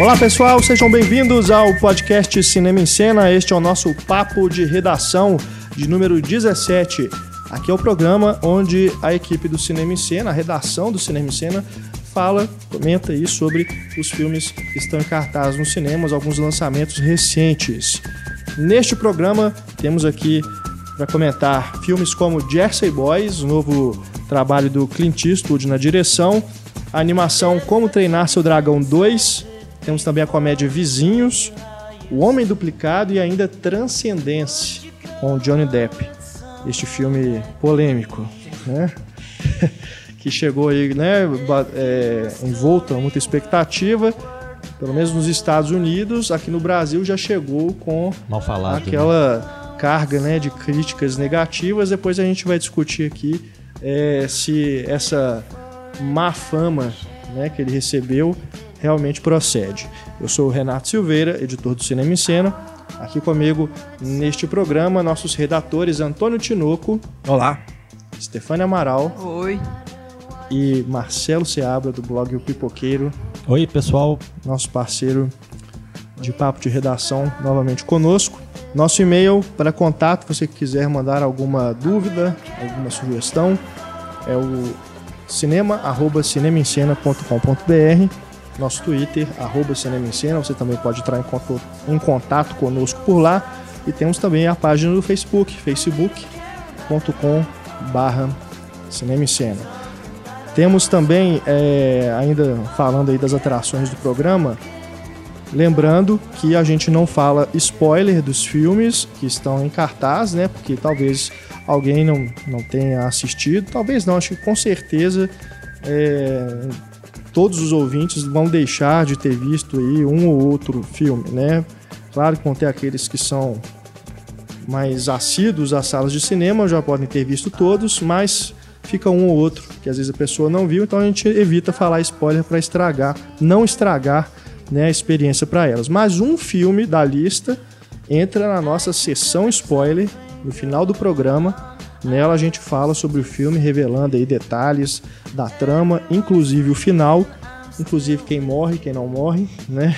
Olá pessoal, sejam bem-vindos ao podcast Cinema em Cena. Este é o nosso papo de redação de número 17. Aqui é o programa onde a equipe do Cinema em Cena, a redação do Cinema em Cena, fala, comenta aí sobre os filmes que estão em cartaz nos cinemas, alguns lançamentos recentes. Neste programa temos aqui para comentar filmes como Jersey Boys, o novo trabalho do Clint Eastwood na direção, a animação Como Treinar Seu Dragão 2, temos também a comédia Vizinhos, O Homem Duplicado e ainda Transcendência, com Johnny Depp. Este filme polêmico, né? que chegou aí, né, é, envolto a muita expectativa, pelo menos nos Estados Unidos, aqui no Brasil já chegou com Mal falado, aquela né? Carga né, de críticas negativas. Depois a gente vai discutir aqui é, se essa má fama né, que ele recebeu realmente procede. Eu sou o Renato Silveira, editor do Cinema em Cena. Aqui comigo neste programa, nossos redatores Antônio Tinoco. Olá. Stefania Amaral. Oi. E Marcelo Seabra, do blog O Pipoqueiro. Oi, pessoal. Nosso parceiro de papo de redação novamente conosco. Nosso e-mail para contato, se você quiser mandar alguma dúvida, alguma sugestão, é o cinema@cinemaencena.com.br nosso Twitter, arroba Cinema. Você também pode entrar em contato, em contato conosco por lá. E temos também a página do Facebook, facebook.com barra Cinema. Temos também, é, ainda falando aí das atrações do programa, lembrando que a gente não fala spoiler dos filmes que estão em cartaz, né? Porque talvez alguém não, não tenha assistido, talvez não, acho que com certeza é, todos os ouvintes vão deixar de ter visto aí um ou outro filme, né? Claro que vão ter aqueles que são mais assíduos às salas de cinema, já podem ter visto todos, mas fica um ou outro que às vezes a pessoa não viu, então a gente evita falar spoiler para estragar, não estragar né, a experiência para elas. Mas um filme da lista entra na nossa sessão spoiler no final do programa Nela a gente fala sobre o filme, revelando aí detalhes da trama, inclusive o final, inclusive quem morre, quem não morre, né?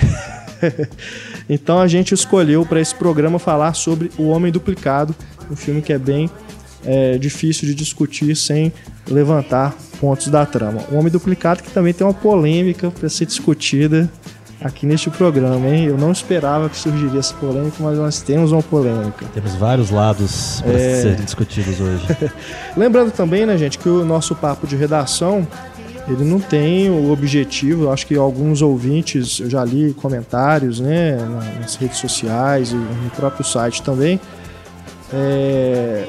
então a gente escolheu para esse programa falar sobre O Homem Duplicado, um filme que é bem é, difícil de discutir sem levantar pontos da trama. O Homem Duplicado que também tem uma polêmica para ser discutida aqui neste programa, hein? Eu não esperava que surgiria essa polêmica, mas nós temos uma polêmica. Temos vários lados para é... serem discutidos hoje. Lembrando também, né, gente, que o nosso papo de redação ele não tem o objetivo, acho que alguns ouvintes, eu já li comentários, né, nas redes sociais e no próprio site também, é,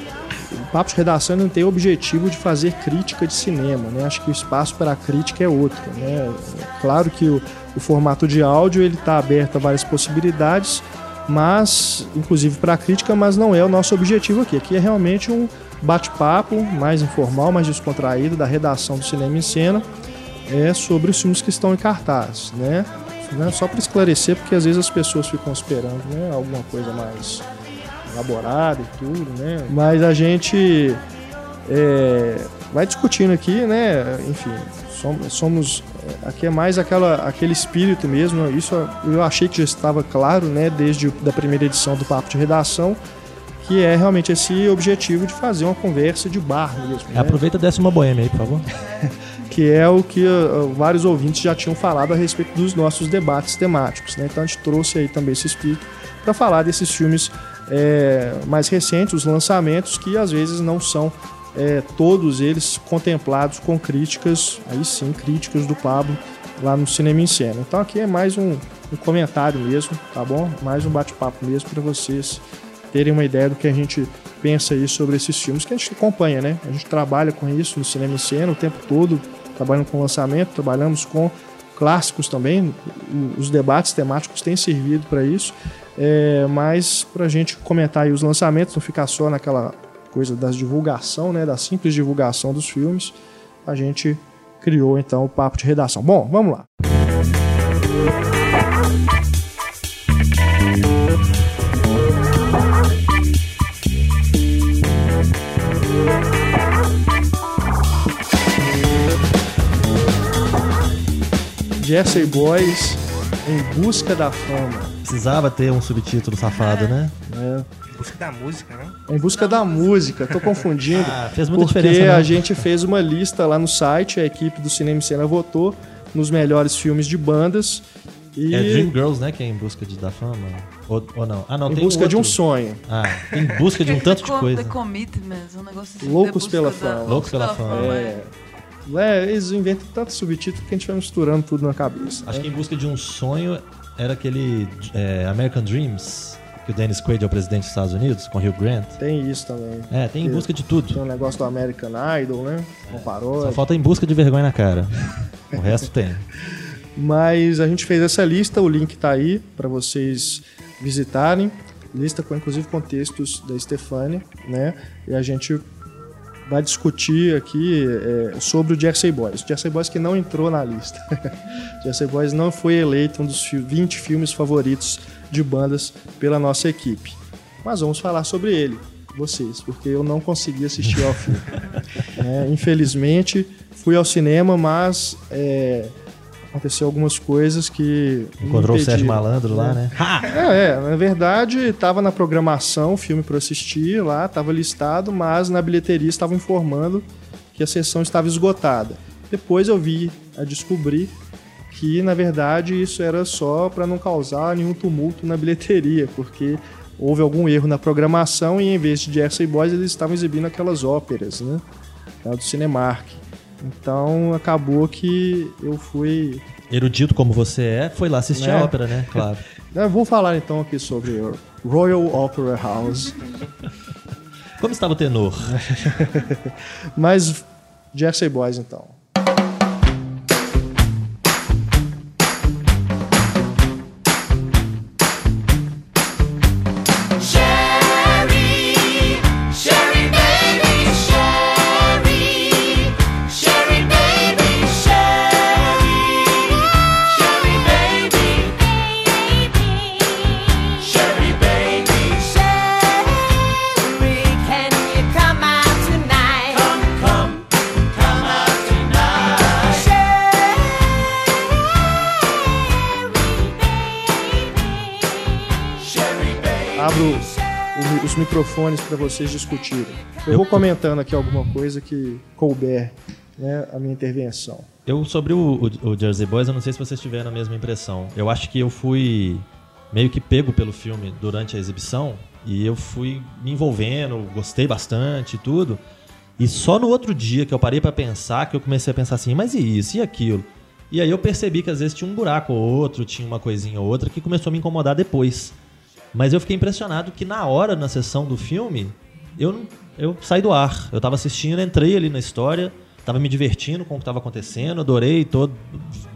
o Papo de Redação não tem o objetivo de fazer crítica de cinema, né? Acho que o espaço para a crítica é outro, né? Claro que o, o formato de áudio ele está aberto a várias possibilidades, mas inclusive para crítica, mas não é o nosso objetivo aqui. Aqui é realmente um bate-papo mais informal, mais descontraído da redação do Cinema em Cena é sobre os filmes que estão em cartaz, né? né? Só para esclarecer, porque às vezes as pessoas ficam esperando né, alguma coisa mais elaborada e tudo, né? Mas a gente é, vai discutindo aqui, né? Enfim, somos, somos aqui é mais aquela, aquele espírito mesmo. Isso eu achei que já estava claro, né? Desde a primeira edição do Papo de Redação, que é realmente esse objetivo de fazer uma conversa de bar mesmo. Né? Aproveita e desce uma boêmia aí, por favor. que é o que uh, vários ouvintes já tinham falado a respeito dos nossos debates temáticos. Né? Então a gente trouxe aí também esse espírito para falar desses filmes é, mais recentes, os lançamentos que às vezes não são é, todos eles contemplados com críticas, aí sim, críticas do Pablo lá no Cinema em Cena. Então aqui é mais um, um comentário mesmo, tá bom? Mais um bate-papo mesmo para vocês terem uma ideia do que a gente pensa aí sobre esses filmes que a gente acompanha, né? A gente trabalha com isso no Cinema em Cena o tempo todo, trabalhando com lançamento, trabalhamos com clássicos também, os debates temáticos têm servido para isso, é, mas para a gente comentar os lançamentos, não ficar só naquela coisa da divulgação, né, da simples divulgação dos filmes, a gente criou então o papo de redação. Bom, vamos lá. Jesse Boys em busca da fama. Precisava ter um subtítulo safado, né? É. Em busca da música, né? Em busca da música, tô confundindo. Ah, fez muita porque diferença, a não. gente fez uma lista lá no site, a equipe do Cinema e Cena votou nos melhores filmes de bandas. E É Dream Girls, né? Que é em busca de, da fama. Ou, ou não? Ah, não, em tem busca de um outro. sonho. Ah, em busca de um tanto de The coisa. Commitment, um negócio assim. Loucos The pela da- Fama. Loucos pela Fama, É, é, eles inventam tanto subtítulo que a gente vai misturando tudo na cabeça. Acho né? que em busca de um sonho era aquele é, American Dreams, que o Dennis Quaid é o presidente dos Estados Unidos, com o Hugh Grant. Tem isso também. É, tem em busca de Tem tudo. um negócio do American Idol, né? Com Só paródia. falta em busca de vergonha na cara. O resto tem. Mas a gente fez essa lista, o link tá aí para vocês visitarem. Lista com inclusive com textos da Stefania, né? E a gente vai discutir aqui é, sobre o Jersey Boys. O Jersey Boys que não entrou na lista. Jersey Boys não foi eleito um dos fi- 20 filmes favoritos de bandas pela nossa equipe. Mas vamos falar sobre ele, vocês, porque eu não consegui assistir ao filme. É, infelizmente, fui ao cinema, mas é, aconteceu algumas coisas que. Encontrou o Sérgio. Malandro lá, né? É, é, na verdade, estava na programação o filme para assistir lá, estava listado, mas na bilheteria estavam informando que a sessão estava esgotada. Depois eu vi a descobrir que, na verdade, isso era só para não causar nenhum tumulto na bilheteria, porque houve algum erro na programação e em vez de Jersey Boys eles estavam exibindo aquelas óperas, né? Do Cinemark. Então acabou que eu fui Erudito como você é, foi lá assistir Né? a ópera, né? Claro. Eu vou falar então aqui sobre Royal Opera House. Como estava o tenor? Mas Jersey Boys então. Microfones para vocês discutirem. Eu, Eu- vou comentando aqui alguma coisa que couber né, a minha intervenção. Eu, sobre o, o- o Jersey Boys, eu não sei se vocês tiveram a mesma impressão. Eu acho que eu fui meio que pego pelo filme durante a exibição e eu fui me envolvendo, gostei bastante e tudo. E só no outro dia que eu parei pra pensar, que eu comecei a pensar assim, mas e isso, e aquilo? E aí eu percebi que às vezes tinha um buraco ou outro, tinha uma coisinha ou outra que começou a me incomodar depois. Mas eu fiquei impressionado que na hora, na sessão do filme, eu, eu saí do ar. Eu tava assistindo, entrei ali na história, tava me divertindo com o que tava acontecendo, adorei todo,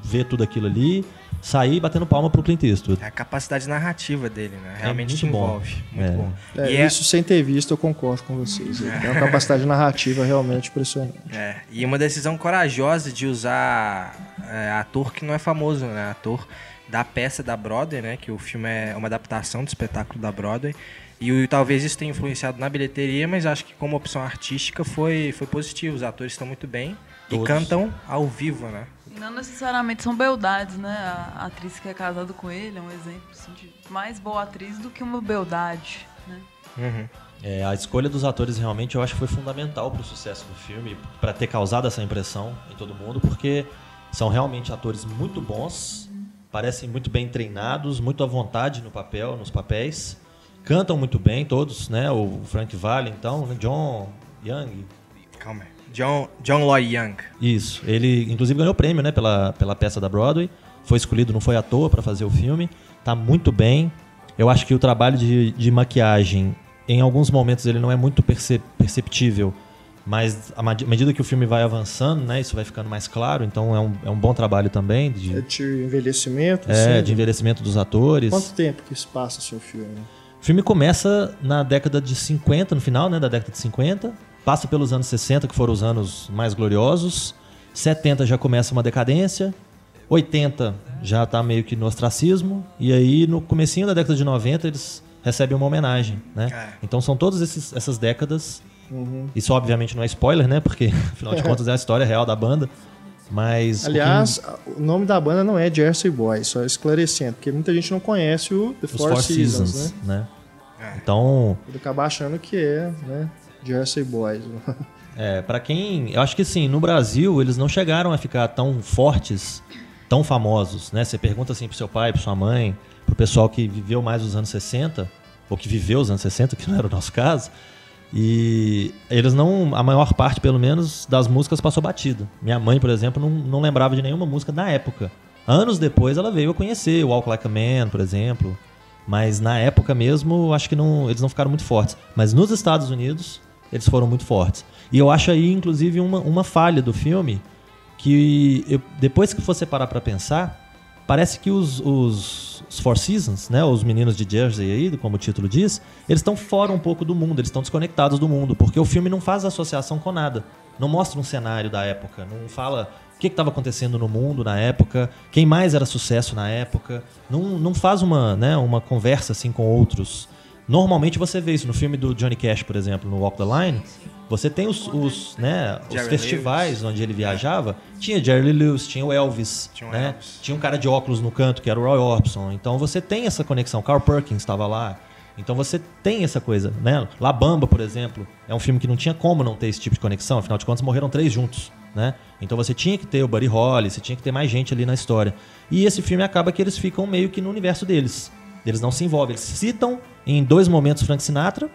ver tudo aquilo ali. Saí batendo palma pro Clint Eastwood. É a capacidade narrativa dele, né? Realmente muito te bom. envolve. Muito É. bom. É, e, é, Isso sem ter visto, eu concordo com vocês. É uma capacidade narrativa realmente impressionante. é, e uma decisão corajosa de usar é, ator que não é famoso, né? Ator da peça da Broadway, né? Que o filme é uma adaptação do espetáculo da Broadway. E o- talvez isso tenha influenciado na bilheteria, mas acho que como opção artística foi, foi positivo. Os atores estão muito bem e Todos. cantam ao vivo, né? E não necessariamente são beldades, né? A atriz que é casada com ele é um exemplo assim, de mais boa atriz do que uma beldade, né? Uhum. É, a escolha dos atores realmente eu acho que foi fundamental pro sucesso do filme, pra ter causado essa impressão em todo mundo, porque são realmente atores muito bons, parecem muito bem treinados, muito à vontade no papel, nos papéis, cantam muito bem todos, né? O Frank Valley, então, né? John Young, Calma aí. John, John Loy Young. isso. Ele, inclusive, ganhou prêmio, né, pela, pela peça da Broadway. Foi escolhido, não foi à toa para fazer o filme. Tá muito bem. Eu acho que o trabalho de, de maquiagem, em alguns momentos, ele não é muito perce- perceptível. Mas à medida que o filme vai avançando, né, isso vai ficando mais claro. Então é um, é um bom trabalho também É de, de envelhecimento, é, assim, de envelhecimento dos atores. Quanto tempo que se passa seu filme? O filme começa na década de 50, no final né, da década de 50, passa pelos anos 60, que foram os anos mais gloriosos, 70 já começa uma decadência, 80 já tá meio que no ostracismo, e aí no comecinho da década de 90 eles recebem uma homenagem, né? Então são todas esses- essas décadas, isso obviamente não é spoiler, né? Porque afinal de contas é a história real da banda, Mas. o que- Aliás, o nome da banda não é Jersey Boys, só esclarecendo, porque muita gente não conhece o The os Four, Four Seasons, Seasons, né? né? Então, Pode acabar achando que é, né? Jersey Boys. É, para quem. Eu acho que sim, no Brasil eles não chegaram a ficar tão fortes, tão famosos, né? Você pergunta assim pro seu pai, pra sua mãe, pro pessoal que viveu mais os anos 60, ou que viveu os anos 60, que não era o nosso caso. E eles não. A maior parte, pelo menos, das músicas passou batido. Minha mãe, por exemplo, não, não lembrava de nenhuma música da época. Anos depois ela veio a conhecer o Walk Like a Man, por exemplo. Mas na época mesmo, acho que não, eles não ficaram muito fortes. Mas nos Estados Unidos, eles foram muito fortes. E eu acho aí, inclusive, uma, uma falha do filme que eu- depois que você parar pra pensar, parece que os, os, os Four Seasons, né, os meninos de Jersey aí, como o título diz, eles estão fora um pouco do mundo, eles estão desconectados do mundo, porque o filme não faz associação com nada. Não mostra um cenário da época, não fala o que estava acontecendo no mundo na época, quem mais era sucesso na época, não, não faz uma, né, uma conversa assim com outros. Normalmente você vê isso no filme do Johnny Cash, por exemplo, no Walk the Line. Você tem os, os, né, os Jerry festivais onde ele viajava. Tinha Jerry Lewis, tinha o Elvis, Tinha o né? Elvis. Tinha um cara de óculos no canto que era o Roy Orbison. Então você tem essa conexão. Carl Perkins estava lá. Então você tem essa coisa, né? La Bamba, por exemplo, é um filme que não tinha como não ter esse tipo de conexão. Afinal de contas, morreram três juntos, né? Então você tinha que ter o Buddy Holly, você tinha que ter mais gente ali na história. E esse filme acaba que eles ficam meio que no universo deles. Eles não se envolvem. Eles citam em dois momentos Frank Sinatra,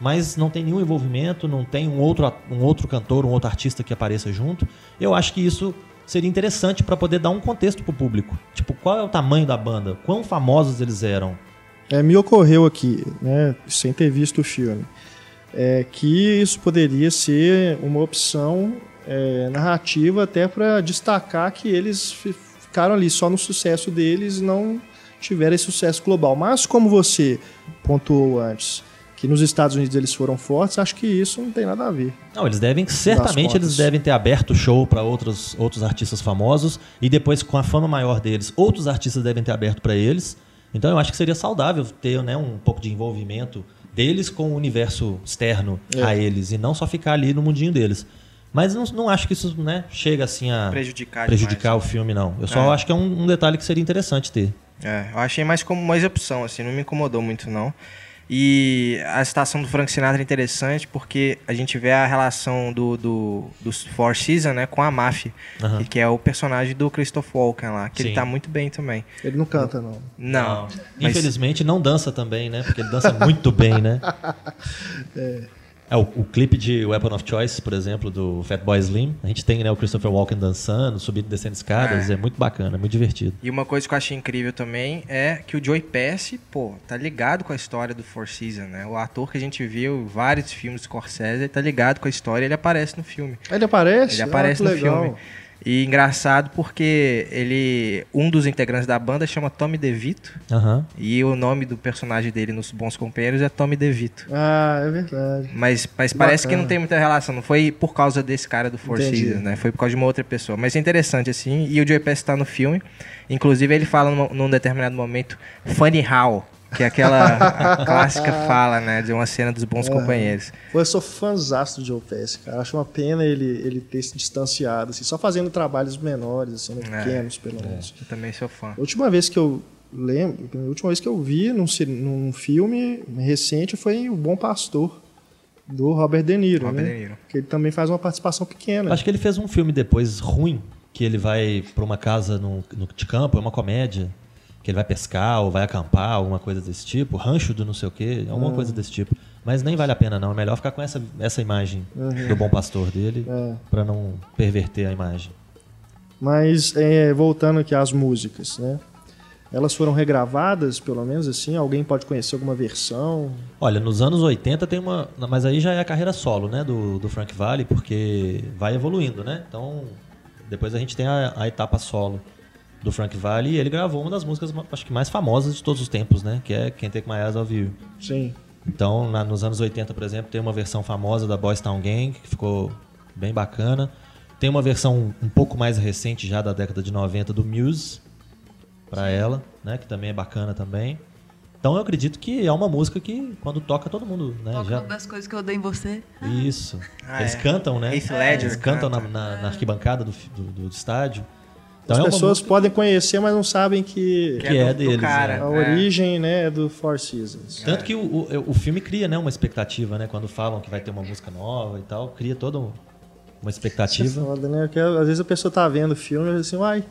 mas não tem nenhum envolvimento, não tem um outro, um outro cantor, um outro artista que apareça junto. Eu acho que isso seria interessante para poder dar um contexto pro público. Tipo, qual é o tamanho da banda? Quão famosos eles eram? É, me ocorreu aqui, né, sem ter visto o filme, é, que isso poderia ser uma opção é, narrativa até para destacar que eles fi- ficaram ali só no sucesso deles e não tiveram esse sucesso global. Mas como você pontuou antes, que nos Estados Unidos eles foram fortes, acho que isso não tem nada a ver. Não, eles devem, certamente eles devem ter aberto o show para outros, outros artistas famosos e depois com a fama maior deles, outros artistas devem ter aberto para eles. Então eu acho que seria saudável ter né, um pouco de envolvimento deles com o universo externo É. a eles e não só ficar ali no mundinho deles. Mas não, não acho que isso né, chega assim a Prejudicar prejudicar demais. o filme, não. Eu só É. acho que é um, um detalhe que seria interessante ter. É, eu achei mais como mais opção, assim, não me incomodou muito, não. E a citação do Frank Sinatra é interessante porque a gente vê a relação do, do, dos Four Seasons, né, com a máfia, Aham. e que é o personagem do Christoph Walken lá, que Sim. ele tá muito bem também. Ele não canta, não. Não, mas Infelizmente não dança também, né? Porque ele dança muito bem, né? É, o, o clipe de Weapon of Choice, por exemplo, do Fatboy Slim, a gente tem né, o Christopher Walken dançando, subindo e descendo escadas, é. muito bacana, é muito divertido. E uma coisa que eu achei incrível também é que o Joey Pesci, pô, tá ligado com a história do Four Seasons, né? O ator que a gente viu em vários filmes do Scorsese, ele tá ligado com a história e ele aparece no filme. Ele aparece? Ele Ah, aparece que no legal. filme. E engraçado porque ele, um dos integrantes da banda chama Tommy DeVito Aham. e o nome do personagem dele nos Bons Companheiros é Tommy DeVito. Ah, é verdade. Mas, mas parece que Bacana. não tem muita relação, não foi por causa desse cara do Four Entendi. Seasons, né? Foi por causa de uma outra pessoa. Mas é interessante, assim, e o Joey Pesci tá no filme. Inclusive ele fala num, num determinado momento, Funny How, que é aquela clássica fala, né, de uma cena dos Bons Companheiros. Pô, eu sou fãzaço do Joe Pesci, cara. Acho uma pena ele, ele ter se distanciado, assim, só fazendo trabalhos menores, assim, né, É. pequenos, pelo menos. Eu também sou fã. A última vez que eu lembro, a última vez que eu vi num, num filme recente foi em O Bom Pastor, do Robert De Niro, Robert né? De Niro. Que ele também faz uma participação pequena. Acho que ele fez um filme depois ruim, que ele vai pra uma casa no, no, de campo, é uma comédia, que ele vai pescar ou vai acampar, alguma coisa desse tipo, rancho do não sei o quê, alguma coisa desse tipo. Mas nem vale a pena não, é melhor ficar com essa, essa imagem do bom pastor dele, É. pra não perverter a imagem. Mas, é, voltando aqui às músicas, né? Elas foram regravadas, pelo menos assim? Alguém pode conhecer alguma versão? Olha, nos anos 80 tem uma. Mas aí já é a carreira solo, né? Do, do Frank Valley, porque vai evoluindo, né? Então, depois a gente tem a, a etapa solo do Frank Valley e ele gravou uma das músicas, acho que mais famosas de todos os tempos, né? Que é Can't Take My Eyes Off You. Sim. Então, na- nos anos 80, por exemplo, tem uma versão famosa da Boys Town Gang, que ficou bem bacana. Tem uma versão um pouco mais recente, já da década de 90, do Muse, pra ela, né? Que também é bacana também. Então eu acredito que é uma música que quando toca todo mundo, né? Toca já- uma das coisas que eu odeio em você. Isso. Ah, Eles é. cantam, né? Heath Ledger Eles cantam na, canta. na- na arquibancada do, do, do estádio. Então As é pessoas música podem conhecer, mas não sabem que, Que é do- do deles, cara, né? a é. origem né, é do Four Seasons. Tanto que o, o, o filme cria né, uma expectativa, né? Quando falam que vai ter uma música nova e tal, cria toda um- uma Isso é expectativa. foda, né? Porque, às vezes a pessoa tá vendo o filme e diz assim, uai,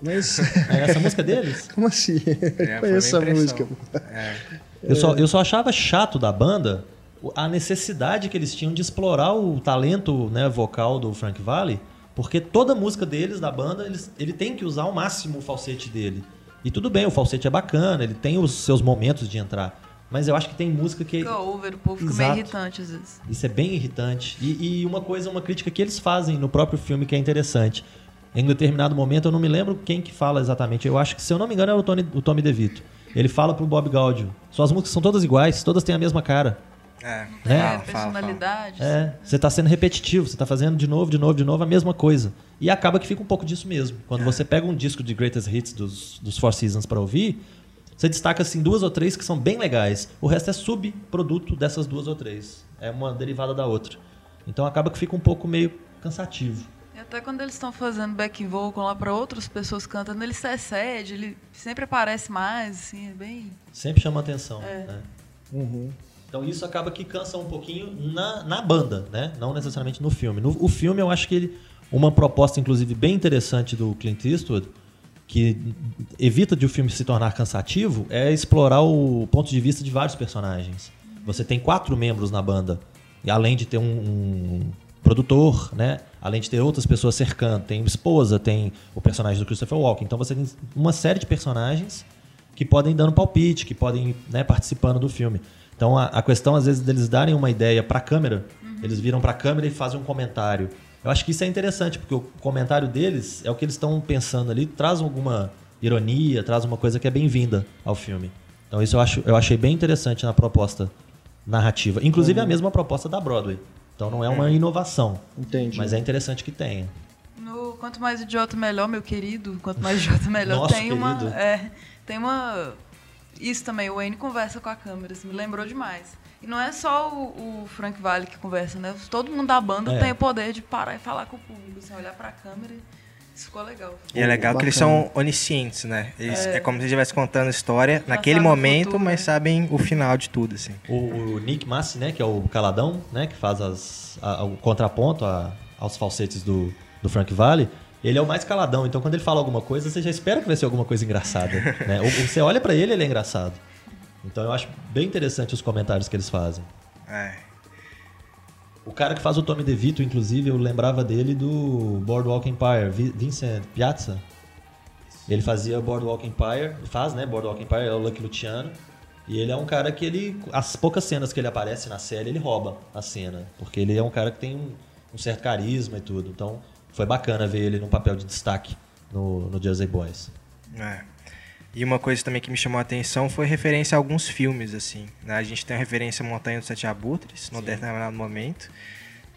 mas É essa música deles? como assim? É, foi Conheço essa música. É. Eu só, eu só achava chato da banda a necessidade que eles tinham de explorar o talento né, vocal do Frank Valli, porque toda música deles, da banda, eles, ele tem que usar ao máximo o falsete dele. E tudo bem, o falsete é bacana, ele tem os seus momentos de entrar. Mas eu acho que tem música que. Fica over, o povo fica Exato. meio irritante às vezes. Isso é bem irritante. E, e uma coisa, uma crítica que eles fazem no próprio filme que é interessante. Em determinado momento, eu não me lembro quem que fala exatamente. Eu acho que, se eu não me engano, é o, Tony, o Tommy DeVito. Ele fala pro Bob Gaudio. Suas músicas são todas iguais, todas têm a mesma cara. É, Né? É, fala, fala, fala. personalidade. É, você tá sendo repetitivo, você tá fazendo de novo, de novo, de novo a mesma coisa. E acaba que fica um pouco disso mesmo. Quando você pega um disco de Greatest Hits dos, dos Four Seasons pra ouvir, você destaca assim duas ou três que são bem legais. O resto é subproduto dessas duas ou três. É uma derivada da outra. Então acaba que fica um pouco meio cansativo. E até quando eles estão fazendo back vocal lá pra outras pessoas cantando, ele se excede, ele sempre aparece mais, assim, é bem. Sempre chama atenção. É. né? Uhum. Então isso acaba que cansa um pouquinho na, na banda, né? Não necessariamente no filme. No, o filme eu acho que ele, uma proposta inclusive bem interessante do Clint Eastwood, que evita de o filme se tornar cansativo, é explorar o ponto de vista de vários personagens. Você tem quatro membros na banda, e além de ter um, um produtor, né? Além de ter outras pessoas cercando, tem esposa, tem o personagem do Christopher Walken. Então você tem uma série de personagens que podem dando palpite, que podem né, participando do filme. Então a, a questão às vezes deles darem uma ideia para a câmera, eles viram para a câmera e fazem um comentário. Eu acho que isso é interessante porque o comentário deles é o que eles estão pensando ali, traz alguma ironia, traz uma coisa que é bem-vinda ao filme. Então isso eu acho, eu achei bem interessante na proposta narrativa, inclusive a mesma proposta da Broadway. Então não é uma inovação, Entendi. mas é interessante que tenha. No Quanto Mais Idiota Melhor, meu querido, quanto mais idiota melhor, Nosso tem uma. querido. É, tem uma. Isso também, o Wayne conversa com a câmera, isso me lembrou demais. E não é só o, o Frank Valley que conversa, né? Todo mundo da banda É. tem o poder de parar e falar com o público, assim, olhar pra câmera e isso ficou legal. E é legal que eles são oniscientes, né? Eles, é. como se estivessem contando a história naquele momento, futuro, mas né? sabem o final de tudo, assim. O, o Nick Massi, né, que é o caladão, né, que faz as, a- o contraponto a- aos falsetes do, do Frank Valley, ele é o mais caladão. Então, quando ele fala alguma coisa, você já espera que vai ser alguma coisa engraçada. né? Ou- Você olha pra ele, ele é engraçado. Então, eu acho bem interessante os comentários que eles fazem. É. O cara que faz o Tommy DeVito, inclusive, eu lembrava dele do Boardwalk Empire, Vi- Vincent Piazza. Ele fazia Boardwalk Empire, faz, né? Boardwalk Empire, é o Lucky Luciano. E ele é um cara que ele. As poucas cenas que ele aparece na série, ele rouba a cena. Porque ele é um cara que tem um, um certo carisma e tudo. Então foi bacana ver ele num papel de destaque no, no Jersey Boys. É. E uma coisa também que me chamou a atenção foi referência a alguns filmes, assim. né? A gente tem a referência a Montanha dos Sete Abutres, no determinado momento,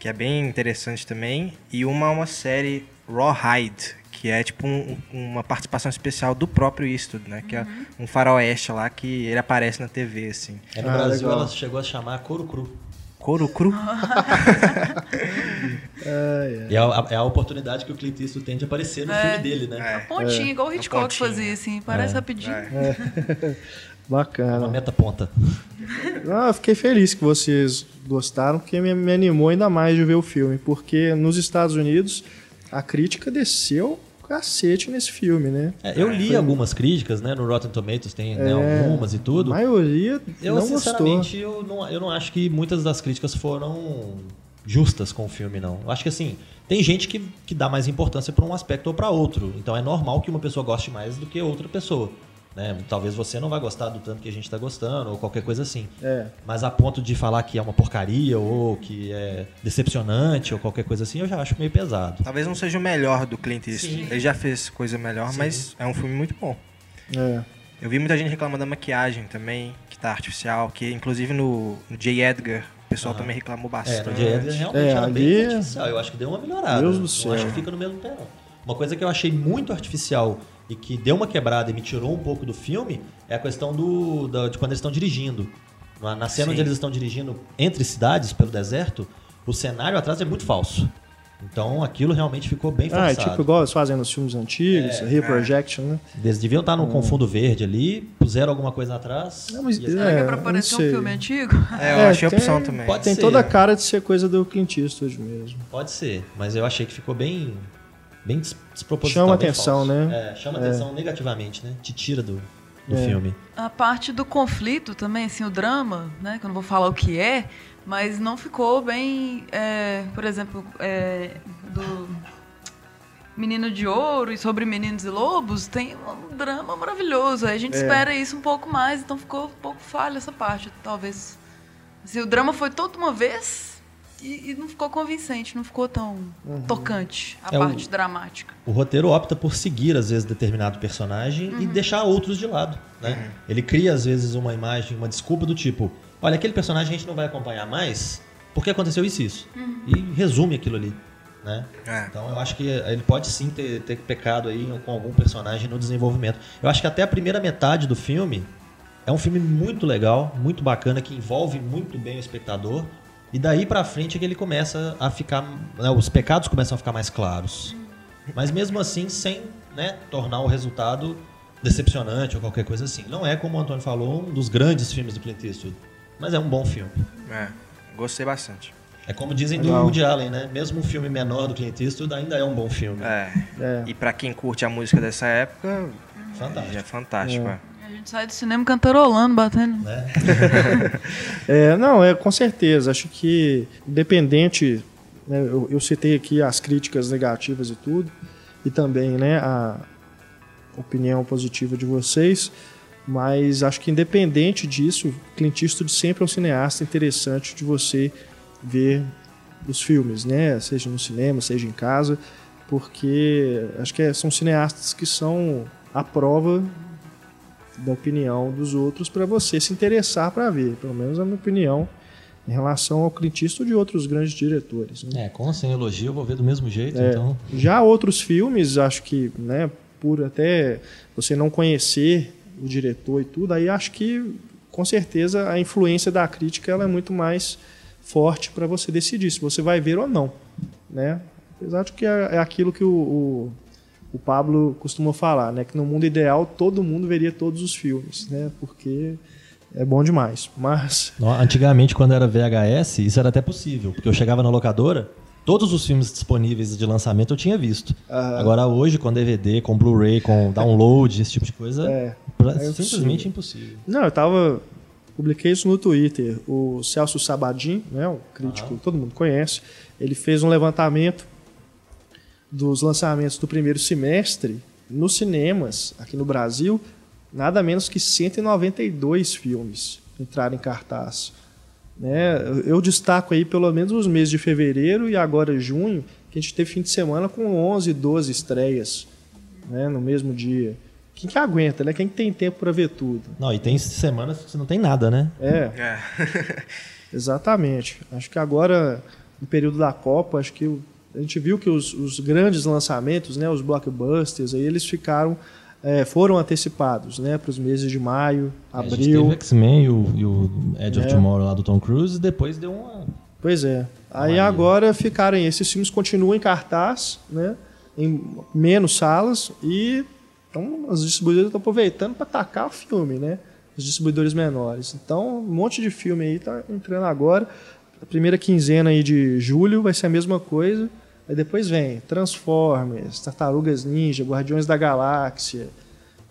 que é bem interessante também. E uma uma série Rawhide, que é tipo um- uma participação especial do próprio Eastwood, né? Que é um faroeste lá que ele aparece na TV, assim. É, no Ah, Brasil legal. ela chegou a chamar Couro Cru. Couro cru? É, é. E é a, é a oportunidade que o Clint Eastwood tem de aparecer no É. filme dele, né? É. Pontinho, igual o Hitchcock pontinho. fazia, assim, parece É. rapidinho. É. Uma Bacana. meta ponta. Ah, eu fiquei feliz que vocês gostaram, porque me, me animou ainda mais de ver o filme. Porque nos Estados Unidos a crítica desceu cacete nesse filme, né? É, eu li algumas críticas, né? No Rotten Tomatoes tem né, É. algumas e A tudo. maioria Eu, não gostou. sinceramente, eu não, eu não acho que muitas das críticas foram justas com o filme, não. Eu acho que assim, tem gente que, que dá mais importância para um aspecto ou para outro. Então é normal que uma pessoa goste mais do que outra pessoa. Né? Talvez você não vai gostar do tanto que a gente está gostando, ou qualquer coisa assim. É. Mas a ponto de falar que é uma porcaria, ou que é decepcionante, ou qualquer coisa assim, eu já acho meio pesado. Talvez não seja o melhor do Clint Eastwood. Sim. Ele já fez coisa melhor, mas é um filme muito bom. É. Eu vi muita gente reclamando da maquiagem também, que tá artificial, que inclusive no, no J. Edgar pessoal Aham. também reclamou É, bastante. Edgar realmente É, era ali- bem artificial. Eu acho que deu uma melhorada. Deus do Não céu. acho que fica no mesmo pé, não. Uma coisa que eu achei muito artificial e que deu uma quebrada e me tirou um pouco do filme é a questão do, da- de quando eles estão dirigindo. Na, na cena Sim. onde eles estão dirigindo entre cidades, pelo deserto, o cenário atrás é muito falso. Então aquilo realmente ficou bem Ah, é forçado. tipo igual eles fazem nos filmes antigos, reprojection, né? Eles deviam estar no com fundo verde ali, puseram alguma coisa atrás. Não, mas- e- Será que é pra É, parecer um filme antigo? É, eu É, achei a tem- opção também. Pode Tem ser. toda a cara de ser coisa do Clint Eastwood mesmo. Pode ser, mas eu achei que ficou bem, bem des- desproposital. Chama bem atenção, falso. né? É, chama atenção negativamente, né? Te tira do, do É. filme. A parte do conflito também, assim, o drama, né? Que eu não vou falar o que é, mas não ficou bem. é, por exemplo, é, do Menino de Ouro e sobre Meninos e Lobos, tem um drama maravilhoso. Aí a gente É. espera isso um pouco mais, então ficou um pouco falha essa parte, talvez. Assim, o drama foi toda uma vez e, e não ficou convincente, não ficou tão Uhum. tocante a É o- parte dramática. O roteiro opta por seguir, às vezes, determinado personagem e deixar outros de lado. Né? Ele cria, às vezes, uma imagem, uma desculpa do tipo: olha, aquele personagem a gente não vai acompanhar mais porque aconteceu isso e isso. E resume aquilo ali. Né? É. Então eu acho que ele pode sim ter, ter pecado aí com algum personagem no desenvolvimento. Eu acho que até a primeira metade do filme é um filme muito legal, muito bacana, que envolve muito bem o espectador. E daí pra frente é que ele começa a ficar. né, os pecados começam a ficar mais claros. Mas mesmo assim, sem né, tornar o resultado decepcionante ou qualquer coisa assim. Não é, como o Antônio falou, um dos grandes filmes do Clint Eastwood. Mas é um bom filme. É, gostei bastante. É como dizem do Legal. Woody Allen, né? Mesmo um filme menor do Clint Eastwood ainda é um bom filme. É. É. E pra quem curte a música dessa época, Fantástico. é fantástico. é. A gente sai do cinema cantarolando, batendo. Né? É, não, é com certeza. Acho que, independente, né, eu, eu citei aqui as críticas negativas e tudo, e também né, a opinião positiva de vocês, mas acho que independente disso, Clint Eastwood sempre é um cineasta interessante de você ver os filmes, né? Seja no cinema, seja em casa, porque acho que é- são cineastas que são a prova da opinião dos outros para você se interessar para ver, pelo menos a minha opinião em relação ao Clint Eastwood e outros grandes diretores. né? É, com sem elogio eu vou ver do mesmo jeito, É. então. Já outros filmes, acho que, né, por até você não conhecer o diretor e tudo, aí acho que com certeza a influência da crítica ela é muito mais forte para você decidir se você vai ver ou não, né? Apesar de que é, é aquilo que o, o, o Pablo costuma falar, né, que no mundo ideal todo mundo veria todos os filmes, né? Porque é bom demais. Mas Antigamente, quando era VHS, isso era até possível, porque eu chegava na locadora, todos os filmes disponíveis de lançamento eu tinha visto. Ah. Agora hoje, com DVD, com Blu-ray, com download, esse tipo de coisa, É, é simplesmente impossível. Não, eu tava. Publiquei isso no Twitter. O Celso Sabadin, né, um crítico que todo mundo conhece, ele fez um levantamento dos lançamentos do primeiro semestre nos cinemas aqui no Brasil, nada menos que 192 filmes entraram em cartaz. Né? Eu- destaco aí pelo menos os meses de fevereiro e agora junho, que a gente teve fim de semana com 11, 12 estreias né, no mesmo dia. Quem que aguenta, né? Quem que tem tempo para ver tudo? Não, e tem semanas que você não tem nada, né? É, É. exatamente. Acho que agora, no período da Copa, acho que a gente viu que os, os grandes lançamentos, né, os blockbusters, aí eles ficaram, é, foram antecipados, né, para os meses de maio, A gente abril. teve o X-Men e o, e o Edge of É. Tomorrow lá do Tom Cruise, e depois deu uma. Pois é. Aí agora ficaram, esses filmes continuam em cartaz, né, em menos salas e então, as distribuidoras estão aproveitando para atacar o filme, né? Os distribuidores menores. Então, um monte de filme aí tá entrando agora. A primeira quinzena aí de julho vai ser a mesma coisa. Aí depois vem Transformers, Tartarugas Ninja, Guardiões da Galáxia,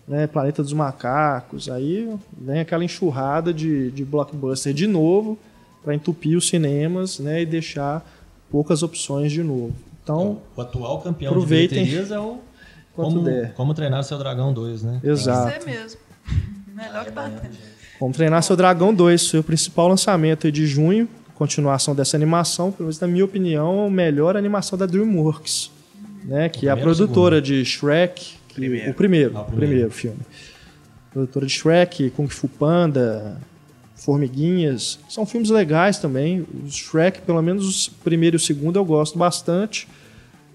né, Planeta dos Macacos. Aí vem aquela enxurrada de, de blockbuster de novo para entupir os cinemas né, e deixar poucas opções de novo. Então, o atual campeão aproveitem de bilheterias é o. Como, der. como treinar seu Dragão 2, né? Exato. Que ser mesmo. Melhor que tendo. Vamos treinar seu Dragão 2, foi o principal lançamento de junho, continuação dessa animação, pelo menos na minha opinião, a melhor animação da DreamWorks, né, que é a primeiro produtora de Shrek, que- Primeiro. o primeiro, Ah, o o primeiro. primeiro filme. Produtora de Shrek, Kung Fu Panda, Formiguinhas, são filmes legais também. O Shrek, pelo menos o primeiro e o segundo eu gosto bastante.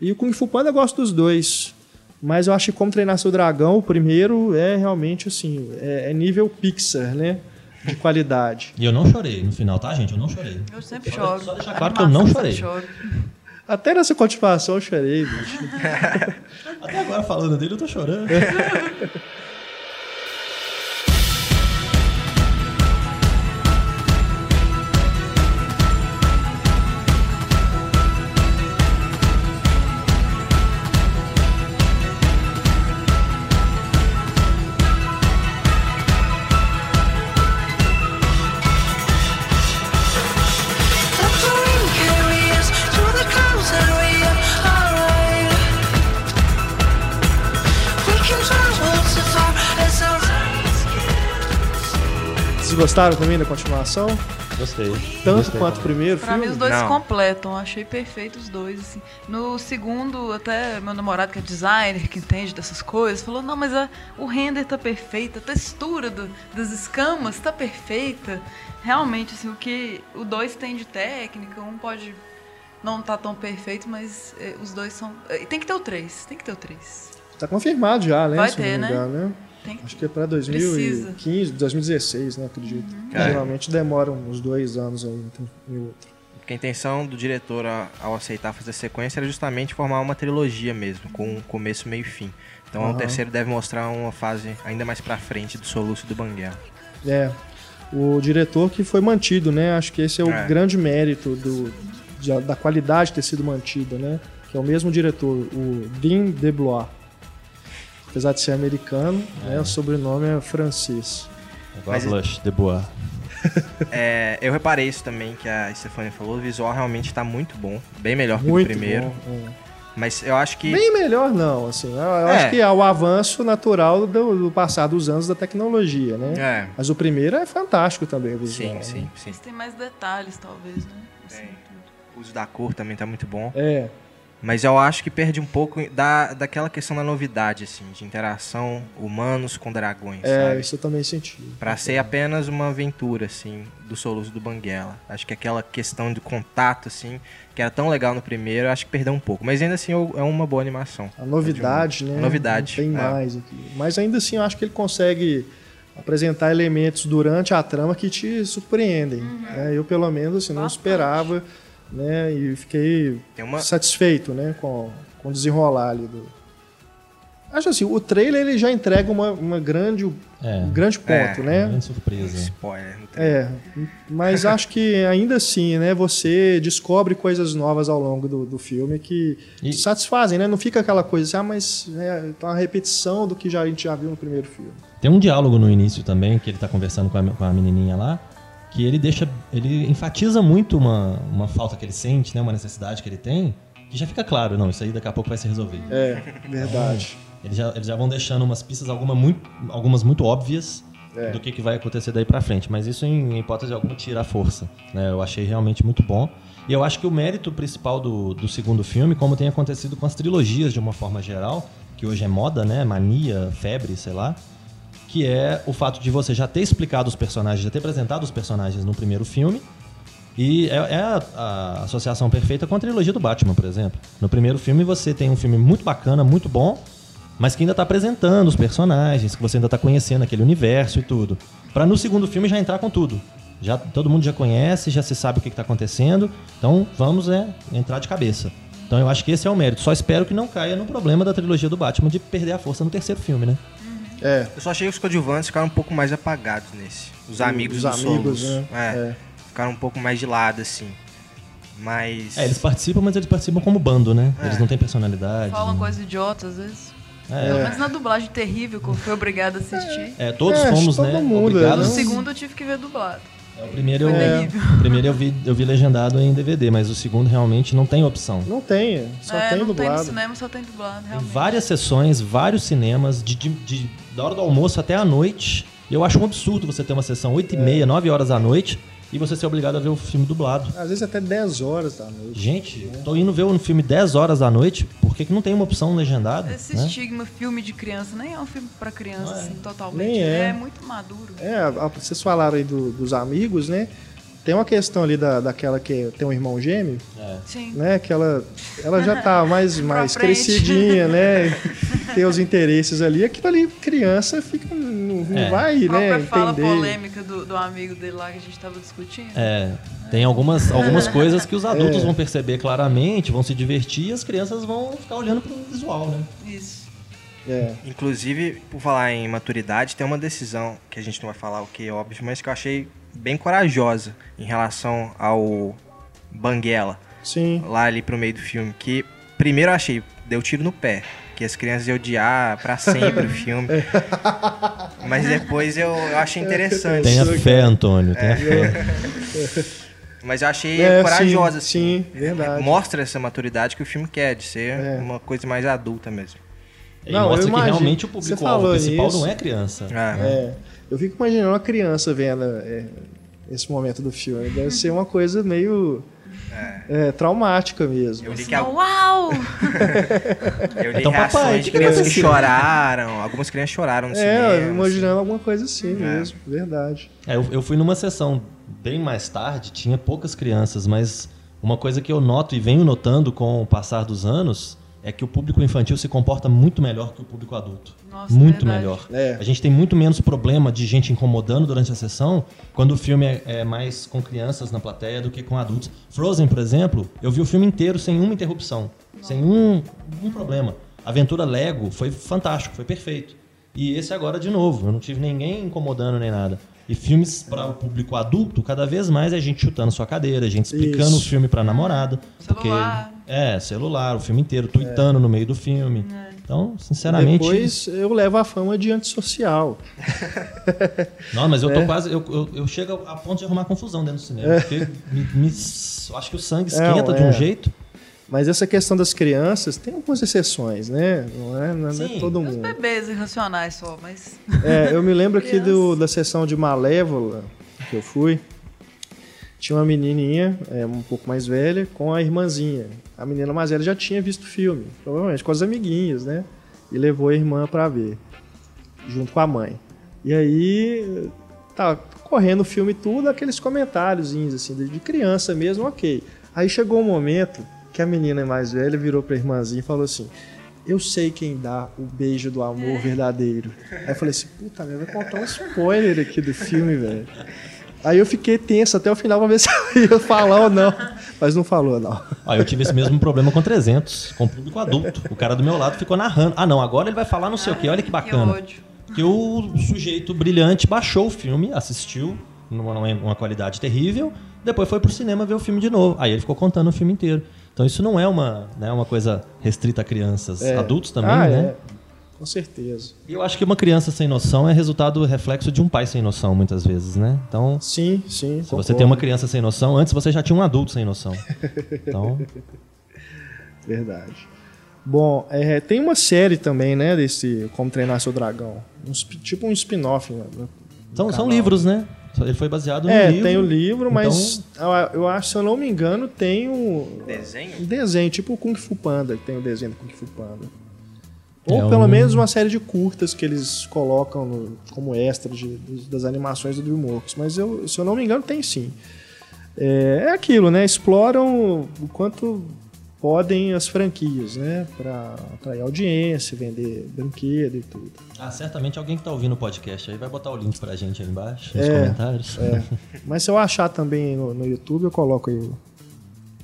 E o Kung Fu Panda eu gosto dos dois. Mas eu acho que Como Treinar Seu Dragão, o primeiro, é realmente assim, é, é nível Pixar, né? De qualidade. E eu não chorei no final, tá, gente? Eu não chorei. Eu sempre Só- choro. só deixar claro que eu não chorei. sempre choro. Até nessa continuação eu chorei, bicho. Até agora falando dele, eu tô chorando. gostaram também da continuação? Gostei. Tanto Gostei. quanto o primeiro Pra filme? mim, os dois Não. completam. Achei perfeito os dois, assim. No segundo, até meu namorado, que é designer, que entende dessas coisas, falou, não, mas a- o render tá perfeito, a textura do- das escamas tá perfeita. Realmente, assim, o que o dois tem de técnica, um pode não tá tão perfeito, mas eh, os dois são... eh, Tem que ter o três, tem que ter o três. Tá confirmado já, né? Vai se não ter, né? né? Tem Acho que é pra Precisa. 2015, 2016, né? Acredito. É. Geralmente demora uns dois anos aí entre um e outro. Porque a intenção do diretor ao aceitar fazer sequência era justamente formar uma trilogia mesmo, com um começo, meio e fim. Então o Aham. terceiro deve mostrar uma fase ainda mais pra frente do soluço do Banguela. É. O diretor que foi mantido, né? Acho que esse é o É. grande mérito do, de- da qualidade ter sido mantida, né? Que é o mesmo diretor, o Dean DeBlois. Apesar de ser americano, né? O sobrenome é francês. A Blush, de boa. É, eu reparei isso também que a Stefania falou, o visual realmente tá muito bom, bem melhor que Muito o primeiro. bom. é. Mas eu acho que. Bem melhor não, assim. Eu, É. acho que é o avanço natural do, do passar dos anos da tecnologia, né? É, Mas o primeiro é fantástico também, o visual. sim, né? sim, sim. Mas tem mais detalhes, talvez, né? Assim, tudo. O uso da cor também tá muito bom. É, Mas eu acho que perde um pouco da, daquela questão da novidade, assim, de interação humanos com dragões, é, sabe? isso eu também senti. Pra ser apenas uma aventura, assim, do Soluço do Banguela. Acho que aquela questão de contato, assim, que era tão legal no primeiro, acho que perdeu um pouco. Mas ainda assim é uma boa animação. A novidade, né? A novidade, Não tem é. mais aqui. Mas ainda assim, eu acho que ele consegue apresentar elementos durante a trama que te surpreendem. né? Eu, pelo menos, assim, não Bastante. esperava, né? E fiquei uma. satisfeito, né? Com, com o desenrolar ali do... Acho assim, o trailer ele já entrega uma, uma grande, É, um grande ponto, É, né? grande surpresa. Spoiler. não tem- É, mas acho que ainda assim, né, você descobre coisas novas ao longo do, do filme que E- te satisfazem, né? Não fica aquela coisa assim, ah, mas é tá uma repetição do que já, a gente já viu no primeiro filme. Tem um diálogo no início também, que ele tá conversando com a, com a menininha lá, que ele deixa. Ele enfatiza muito uma, uma falta que ele sente, né? Uma necessidade que ele tem, que já fica claro, não, isso aí daqui a pouco vai ser resolvido. É, verdade. Eles já, eles já vão deixando umas pistas, alguma muito, algumas muito óbvias É. do que, que vai acontecer daí pra frente. Mas isso, em hipótese alguma, tira a força. né? Eu achei realmente muito bom. E eu acho que o mérito principal do, do segundo filme, como tem acontecido com as trilogias de uma forma geral, que hoje é moda, né? Mania, febre, sei lá. Que é o fato de você já ter explicado os personagens, já ter apresentado os personagens no primeiro filme. E é, é a, a associação perfeita com a trilogia do Batman, por exemplo. No primeiro filme você tem um filme muito bacana, muito bom, mas que ainda tá apresentando os personagens, que você ainda tá conhecendo aquele universo e tudo. Pra no segundo filme já entrar com tudo. Já todo mundo já conhece, já se sabe o que, que tá acontecendo. Então vamos é, entrar de cabeça. Então eu acho que esse é o mérito. Só espero que não caia no problema da trilogia do Batman de perder a força no terceiro filme, né? É, Eu só achei que os coadjuvantes ficaram um pouco mais apagados nesse. Os amigos os do amigos, Solus. né? É, É. Ficaram um pouco mais de lado, assim. Mas. É, eles participam, mas eles participam como bando, né? É. Eles não têm personalidade. Falam né? coisas idiotas às vezes. É, Pelo menos na dublagem terrível que eu fui obrigada a assistir. é, todos É, fomos, todo né? mundo, obrigados. No Não- segundo eu tive que ver dublado. É, O primeiro, eu, Foi é, terrível. o primeiro eu, vi, eu vi legendado em DVD, mas o segundo realmente não tem opção. não tem, só é, tem não tem no dublado. cinema, só tem dublado, Tem realmente. várias sessões, vários cinemas, de, de- de- da hora do almoço até a noite. E eu acho um absurdo você ter uma sessão 8 e meia, 9 horas da noite, e você ser obrigado a ver o filme dublado. Às vezes até 10 horas da noite. Gente, tô indo ver um filme 10 horas da noite, por que, que não tem uma opção legendada? Esse né? estigma filme de criança nem é um filme pra criança, é. assim, totalmente. Nem é. é muito maduro. É, vocês falaram aí do- dos amigos, né? Tem uma questão ali da, daquela que tem um irmão gêmeo, Sim. né? Que ela, ela já tá mais, mais crescidinha, né? Tem os interesses ali. Aquilo ali, criança, fica, não, não É. vai, A própria né? fala Entender. polêmica do, do amigo dele lá que a gente tava discutindo. É, tem algumas, algumas coisas que os adultos É. vão perceber claramente, vão se divertir e as crianças vão ficar olhando pro visual, né? Isso. É. Inclusive, por falar em maturidade, tem uma decisão que a gente não vai falar o que é óbvio, mas que eu achei bem corajosa em relação ao Banguela, Sim. lá ali pro meio do filme. Que primeiro eu achei, deu tiro no pé. Que as crianças iam odiar pra sempre o filme. Mas depois eu, eu achei interessante. Tenha fé, cara. Antônio, tenha fé. Mas eu achei É, corajosa, sim, assim. sim, verdade. Mostra essa maturidade que o filme quer, de ser É. uma coisa mais adulta mesmo. Não, eu mostra que imagino. realmente o público-alvo falou principal nisso. não é criança. Ah, É, eu fico imaginando uma criança vendo é, esse momento do filme. Deve ser uma coisa meio é, traumática mesmo. Eu li que a- Uau! Eu li Então, papai, de que crianças que choraram. Algumas crianças choraram no cinema. É, imaginando alguma coisa assim É. mesmo, verdade. É, eu, eu fui numa sessão bem mais tarde, tinha poucas crianças, mas uma coisa que eu noto e venho notando com o passar dos anos é que o público infantil se comporta muito melhor que o público adulto. Nossa, muito verdade. melhor. É. A gente tem muito menos problema de gente incomodando durante a sessão quando o filme é, é mais com crianças na plateia do que com adultos. Frozen, por exemplo, eu vi o filme inteiro sem uma interrupção, sem um, um problema. Aventura Lego foi fantástico, foi perfeito. E esse agora de novo, eu não tive ninguém incomodando nem nada. E filmes para o público adulto, cada vez mais é gente chutando sua cadeira, gente explicando Isso. o filme para namorada. Celular. É, celular, o filme inteiro, tweetando no meio do filme. Então, sinceramente. Depois eu levo a fama de antissocial. Não, mas eu tô É. quase. Eu, eu, eu chego a ponto de arrumar confusão dentro do cinema. Porque me, me- eu acho que o sangue esquenta Não, de um é. jeito. Mas essa questão das crianças tem algumas exceções, né? Não é, não é Sim. todo Os mundo. bebês irracionais só, mas. É, eu me lembro aqui do, da sessão de Malévola que eu fui. Tinha uma menininha, é, um pouco mais velha, com a irmãzinha. A menina mais velha já tinha visto o filme, provavelmente com as amiguinhas, né? E levou a irmã pra ver, junto com a mãe. E aí, tá correndo o filme tudo, aqueles comentáriozinhos, assim, de criança mesmo, ok. Aí chegou um momento que a menina mais velha virou pra irmãzinha e falou assim: Eu sei quem dá o beijo do amor verdadeiro. Aí eu falei assim: Puta merda, vai contar um spoiler aqui do filme, velho. Aí eu fiquei tenso até o final pra ver se eu ia falar ou não. Mas não falou, não. Ó, eu tive esse mesmo problema com 300, com o público adulto. O cara do meu lado ficou narrando. Ah, não, agora ele vai falar não sei o quê. Olha que bacana. Que ódio. Que o sujeito brilhante baixou o filme, assistiu numa, numa qualidade terrível, depois foi pro cinema ver o filme de novo. Aí ele ficou contando o filme inteiro. Então isso não é uma, né, uma coisa restrita a crianças. É. Adultos também, Ah, né? é. Com certeza. E eu acho que uma criança sem noção é resultado reflexo de um pai sem noção, muitas vezes, né? Então, Sim, sim. se você tem uma criança sem noção, antes você já tinha um adulto sem noção. Então, Verdade. Bom, é, tem uma série também, né, desse Como Treinar Seu Dragão. Um tipo um spin-off. Né, no- no são, são livros, né? Ele foi baseado no É, livro. tem o livro, mas Então, eu, eu acho, se eu não me engano, tem um, Desenho? um desenho, tipo o Kung Fu Panda, que tem o desenho do Kung Fu Panda. Ou É pelo um- menos uma série de curtas que eles colocam no- como extra de- das animações do DreamWorks. Mas eu, se eu não me engano, tem sim. É, é aquilo, né? Exploram o quanto podem as franquias, né? Pra atrair audiência, vender brinquedo e tudo. Ah, certamente alguém que tá ouvindo o podcast aí vai botar o link pra gente aí embaixo, nos É, comentários. É. Mas se eu achar também no, no YouTube, eu coloco aí o,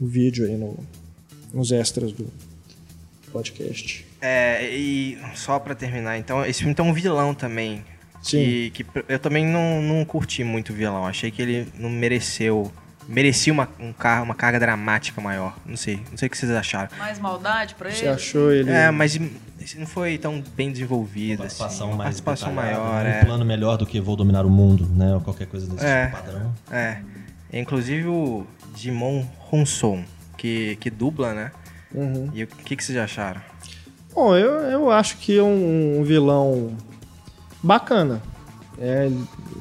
o vídeo aí no, nos extras do podcast. É, e só pra terminar, então, esse filme tem um vilão também. Sim. Que, que eu também não, não curti muito o vilão. Achei que ele não mereceu. Merecia uma, um car uma carga dramática maior. Não sei. Não sei o que vocês acharam. Mais maldade pra Você ele. achou ele. É, mas esse não foi tão bem desenvolvido. Participação assim. mais participação maior, né? é. Um plano melhor do que Vou Dominar o Mundo, né? Ou qualquer coisa desse É. tipo padrão. É. Inclusive o Jimon Honson, que, que dubla, né? Uhum. E o que, que vocês acharam? Bom, eu, eu acho que é um, um vilão bacana. É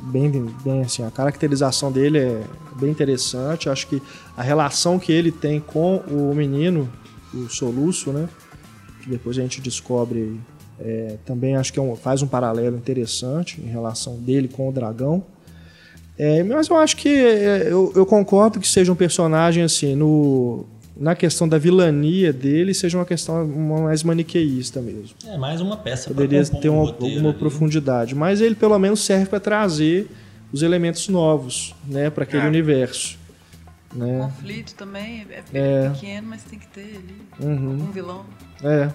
bem, bem assim, a caracterização dele é bem interessante. Eu acho que a relação que ele tem com o menino, o Soluço, né? Que depois a gente descobre, é, também acho que é um- faz um paralelo interessante em relação dele com o dragão. É, mas eu acho que é, eu, eu concordo que seja um personagem assim, no, na questão da vilania dele, seja uma questão mais maniqueísta mesmo. É mais uma peça pra Poderia ter um uma, alguma ali. profundidade, mas ele pelo menos serve para trazer os elementos novos, né, para aquele É. universo, O né? conflito também é, É. pequeno, mas tem que ter ali Uhum. um vilão. É.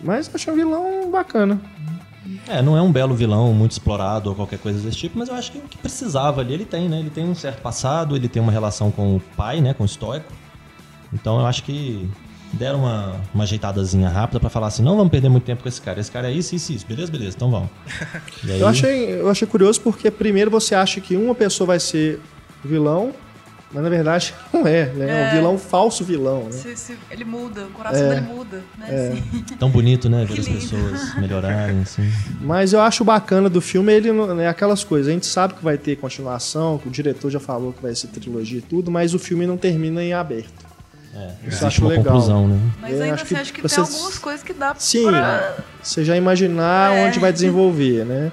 Mas eu achei um vilão bacana. É, não é um belo vilão muito explorado ou qualquer coisa desse tipo, mas eu acho que o que precisava ali ele tem, né? Ele tem um certo passado, ele tem uma relação com o pai, né? Com o estoico. Então eu acho que deram uma, uma ajeitadazinha rápida pra falar assim, não vamos perder muito tempo com esse cara. Esse cara é isso, isso, isso. Beleza, beleza, então vamos. Aí, Eu achei, eu achei curioso porque primeiro você acha que uma pessoa vai ser vilão, mas na verdade não é, né? É um É. vilão falso vilão, né? Se- se- ele muda, o coração É. dele muda, né? assim. Tão bonito, né? Ver as pessoas melhorarem, assim. Mas eu acho bacana do filme ele não- é aquelas coisas. A gente sabe que vai ter continuação, que o diretor já falou que vai ser trilogia e tudo, mas o filme não termina em aberto. É, Isso eu acho uma legal. conclusão, né? Mas Eu ainda acho assim, que acho que vocês- tem algumas coisas que dá Sim, pra... você já imaginar É. onde vai desenvolver, né?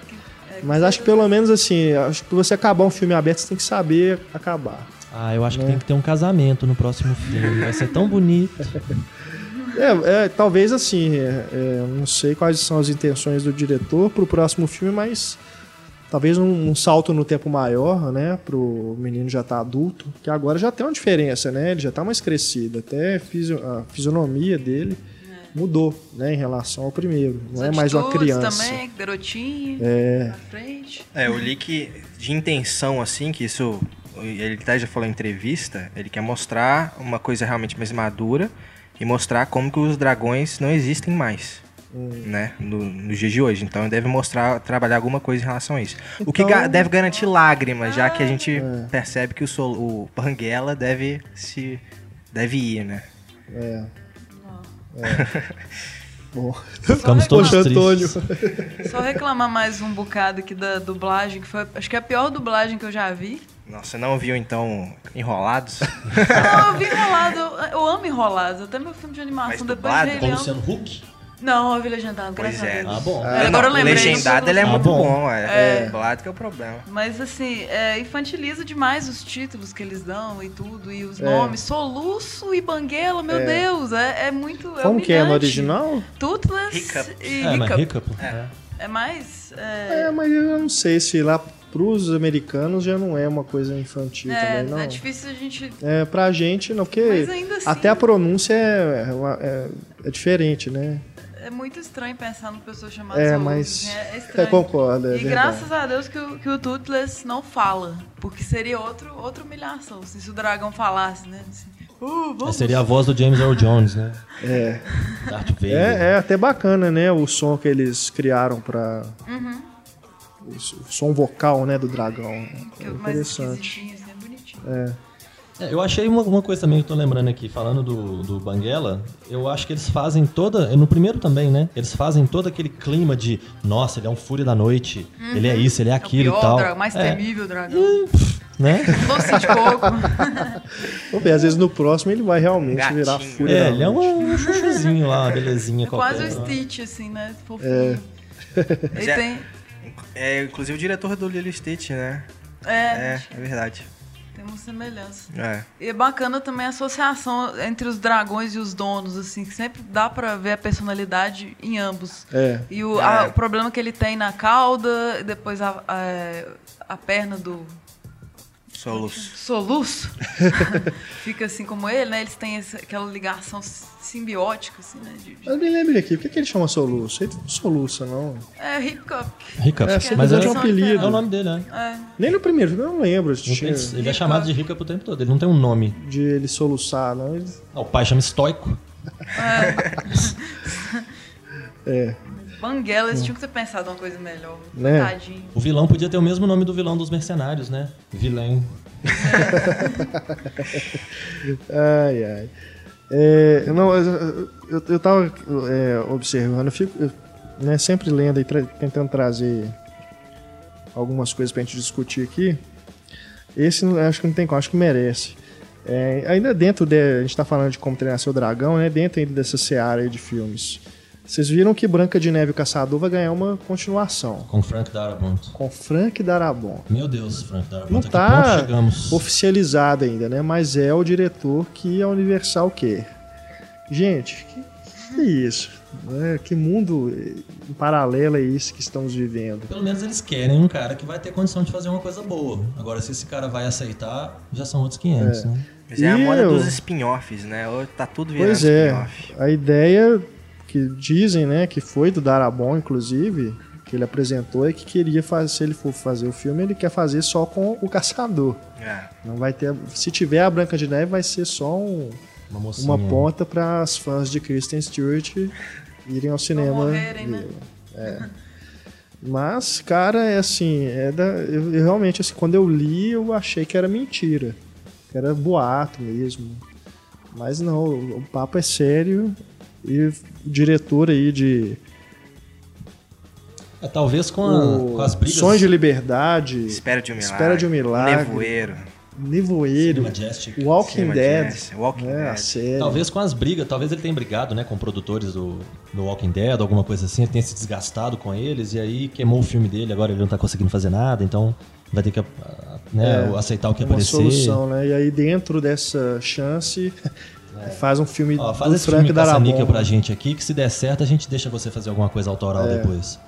é, Mas acho que pelo menos assim, acho que pra você acabar um filme aberto, você tem que saber acabar. Ah, eu acho que Né? tem que ter um casamento no próximo filme. Vai ser tão bonito. É, é, talvez assim, é, é, não sei quais são as intenções do diretor pro próximo filme, mas talvez um, um salto no tempo maior, né? Pro menino já tá adulto, que agora já tem uma diferença, né? Ele já tá mais crescido, até a fisio- a fisionomia dele mudou, né? Em relação ao primeiro, não é mais uma criança. também, garotinho, É, frente. É, eu li que de intenção, assim, que isso. Ele até já falou em entrevista, ele quer mostrar uma coisa realmente mais madura e mostrar como que os dragões não existem mais. Né, no, nos dias de hoje. Então deve mostrar, trabalhar alguma coisa em relação a isso. o que Então- ga- deve garantir lágrimas, já que a gente É. percebe que o, Sol, o Banguela deve se. deve ir, né? é. É. Bom, Ficamos todos Poxa. Antônio. Só reclamar mais um bocado aqui da dublagem, que foi, acho que é a pior dublagem que eu já vi. Nossa, não viu então Enrolados? Não, eu vi enrolado, eu, eu amo enrolados, até meu filme de animação, Mas depois dublado? de Rei Com o Leão. Luciano Huck? Não, eu vi legendado, Pois graças é. a Deus. Ah, bom. É, agora eu Não, lembrei. Legendado ele é Ah, muito bom. bom, é. Dublado que é o problema. Mas assim, é, infantiliza demais os títulos que eles dão e tudo, e os É. nomes. Soluço e Banguela, meu Deus, é, é muito. É Como que é no original? Toothless Hiccup. e É, Hiccup. Hiccup. É. É mais. É, É, mas eu não sei se lá pros americanos já não é uma coisa infantil é, também, não. é difícil a gente. É, pra gente, não, porque Mas ainda assim. até a pronúncia é, é, é- é diferente, né? É muito estranho pensar numa pessoa chamada É, Soluço, mas. assim, É, é É, estranho. concordo, é e verdade. graças a Deus que o, que o Toothless não fala. Porque seria outro, outra humilhação. assim, se o dragão falasse, né? Assim, "Oh, vamos." Seria a voz do James Earl Jones, né? É. Darth Vader. É, é até bacana, né? O som que eles criaram pra. Uhum. O, o som vocal, né? Do dragão. Que É é interessante. assim, é bonitinho. É. É, eu achei uma, uma coisa também que eu tô lembrando aqui, falando do, do Banguela, eu acho que eles fazem toda. No primeiro também, né? Eles fazem todo aquele clima de, nossa, ele é um fúria da noite, ele é isso, ele é É o aquilo pior e tal. dragão, mais é, temível dragão. né? Doce de coco. Vamos ver, às vezes no próximo ele vai realmente Gatinho. virar fúria. É, da ele é um, um chuchuzinho lá, uma belezinha É qualquer. quase o né? Stitch, assim, né? Fofinho. É. Ele é- tem. É, inclusive o diretor do Lilo Stitch, né? É, É, é verdade. Tem uma semelhança. É. E é bacana também a associação entre os dragões e os donos, assim, que sempre dá pra ver a personalidade em ambos. É. E o, a- É. o problema que ele tem na cauda, depois a, a, a perna do Soluço. soluço fica assim como ele, né? Eles têm essa- aquela ligação simbiótica, assim, né? de- de- Eu me lembro aqui, por que, que ele chama soluço? Ele não soluça, não. É hiccup. Hiccup. É, que mas é é, de um apelido. é o nome dele, né? É, Nem no primeiro eu não lembro Não tinha, ele é chamado de Hiccup o tempo todo, ele não tem um nome. de ele soluçar, não. Ele, Ah, o pai chama estoico. é, Banguela, eles tinham que ter pensado uma coisa melhor. Né? Tadinho. O vilão podia ter o mesmo nome do vilão dos mercenários, né? Vilém. ai, ai. É, não, eu, eu, eu tava é, observando, eu fico eu, né, sempre lendo e tra- tentando trazer algumas coisas pra gente discutir aqui. Esse acho que não tem como, acho que merece. É, ainda dentro de. A gente tá falando de como treinar seu dragão, né? Dentro ainda dessa seara aí de filmes. Vocês viram que Branca de Neve e o Caçador vai ganhar uma continuação. Com Frank Darabont. Com Frank Darabont. Meu Deus, Frank Darabont. Não tá chegamos? oficializado ainda, né? Mas é o diretor que a Universal quer. Gente, que, que isso? né? Que mundo paralelo é esse que estamos vivendo? Pelo menos eles querem um cara que vai ter condição de fazer uma coisa boa. Agora, se esse cara vai aceitar, já são outros 500, né? Mas é a moda eu- dos spin-offs, né? Hoje Tá tudo virando Pois é, spin-off. a ideia que dizem, né, que foi do Darabon, inclusive, que ele apresentou é que queria fazer, se ele for fazer o filme, ele quer fazer só com o caçador. É. Não vai ter, se tiver a Branca de Neve, vai ser só um- Uma mocinha. uma ponta para as fãs de Kristen Stewart irem ao cinema. morrerem, né? É. Mas, cara, é assim, é da, eu, eu realmente, assim, quando eu li, eu achei que era mentira. Que era boato mesmo. Mas não, o, o papo é sério. E diretor aí de É, talvez com, a- o com as brigas. Sonhos de Liberdade, Espera de um milagre. Espera de um Milagre. Nevoeiro. Nevoeiro, Majestic. Walking Dead, Walking né, a Dead. série. Talvez com as brigas, talvez ele tenha brigado, né, com produtores do, do Walking Dead, alguma coisa assim, ele tenha se desgastado com eles e aí queimou o filme dele, agora ele não tá conseguindo fazer nada, então vai ter que ah, né, É, aceitar o que uma aparecer. solução, né? E aí dentro dessa chance faz um filme Ó, faz do esse Frank filme Darabont. pra gente aqui, que se der certo a gente deixa você fazer alguma coisa autoral É. depois.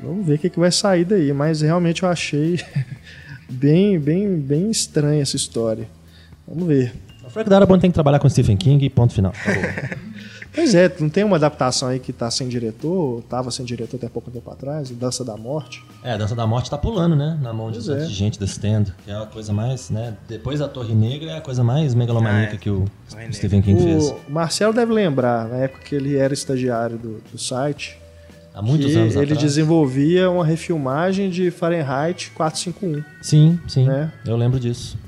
Vamos ver o que, que vai sair daí, mas realmente eu achei bem, bem, bem estranha essa história. Vamos ver. O Frank Darabont tem que trabalhar com Stephen King ponto final. Acabou. Pois é, não tem uma adaptação aí que tá sem diretor, tava sem diretor até pouco tempo atrás, Dança da Morte. é, a Dança da Morte tá pulando, né, na mão de, é. de gente desse stand, que é a coisa mais, né, depois da Torre Negra é a coisa mais megalomaníaca Ah, é. que o Torre Stephen King fez. O Marcelo deve lembrar, na época que ele era estagiário do, do site, Há muitos que anos ele atrás. desenvolvia uma refilmagem de Fahrenheit 451. Sim, sim. né? Eu lembro disso.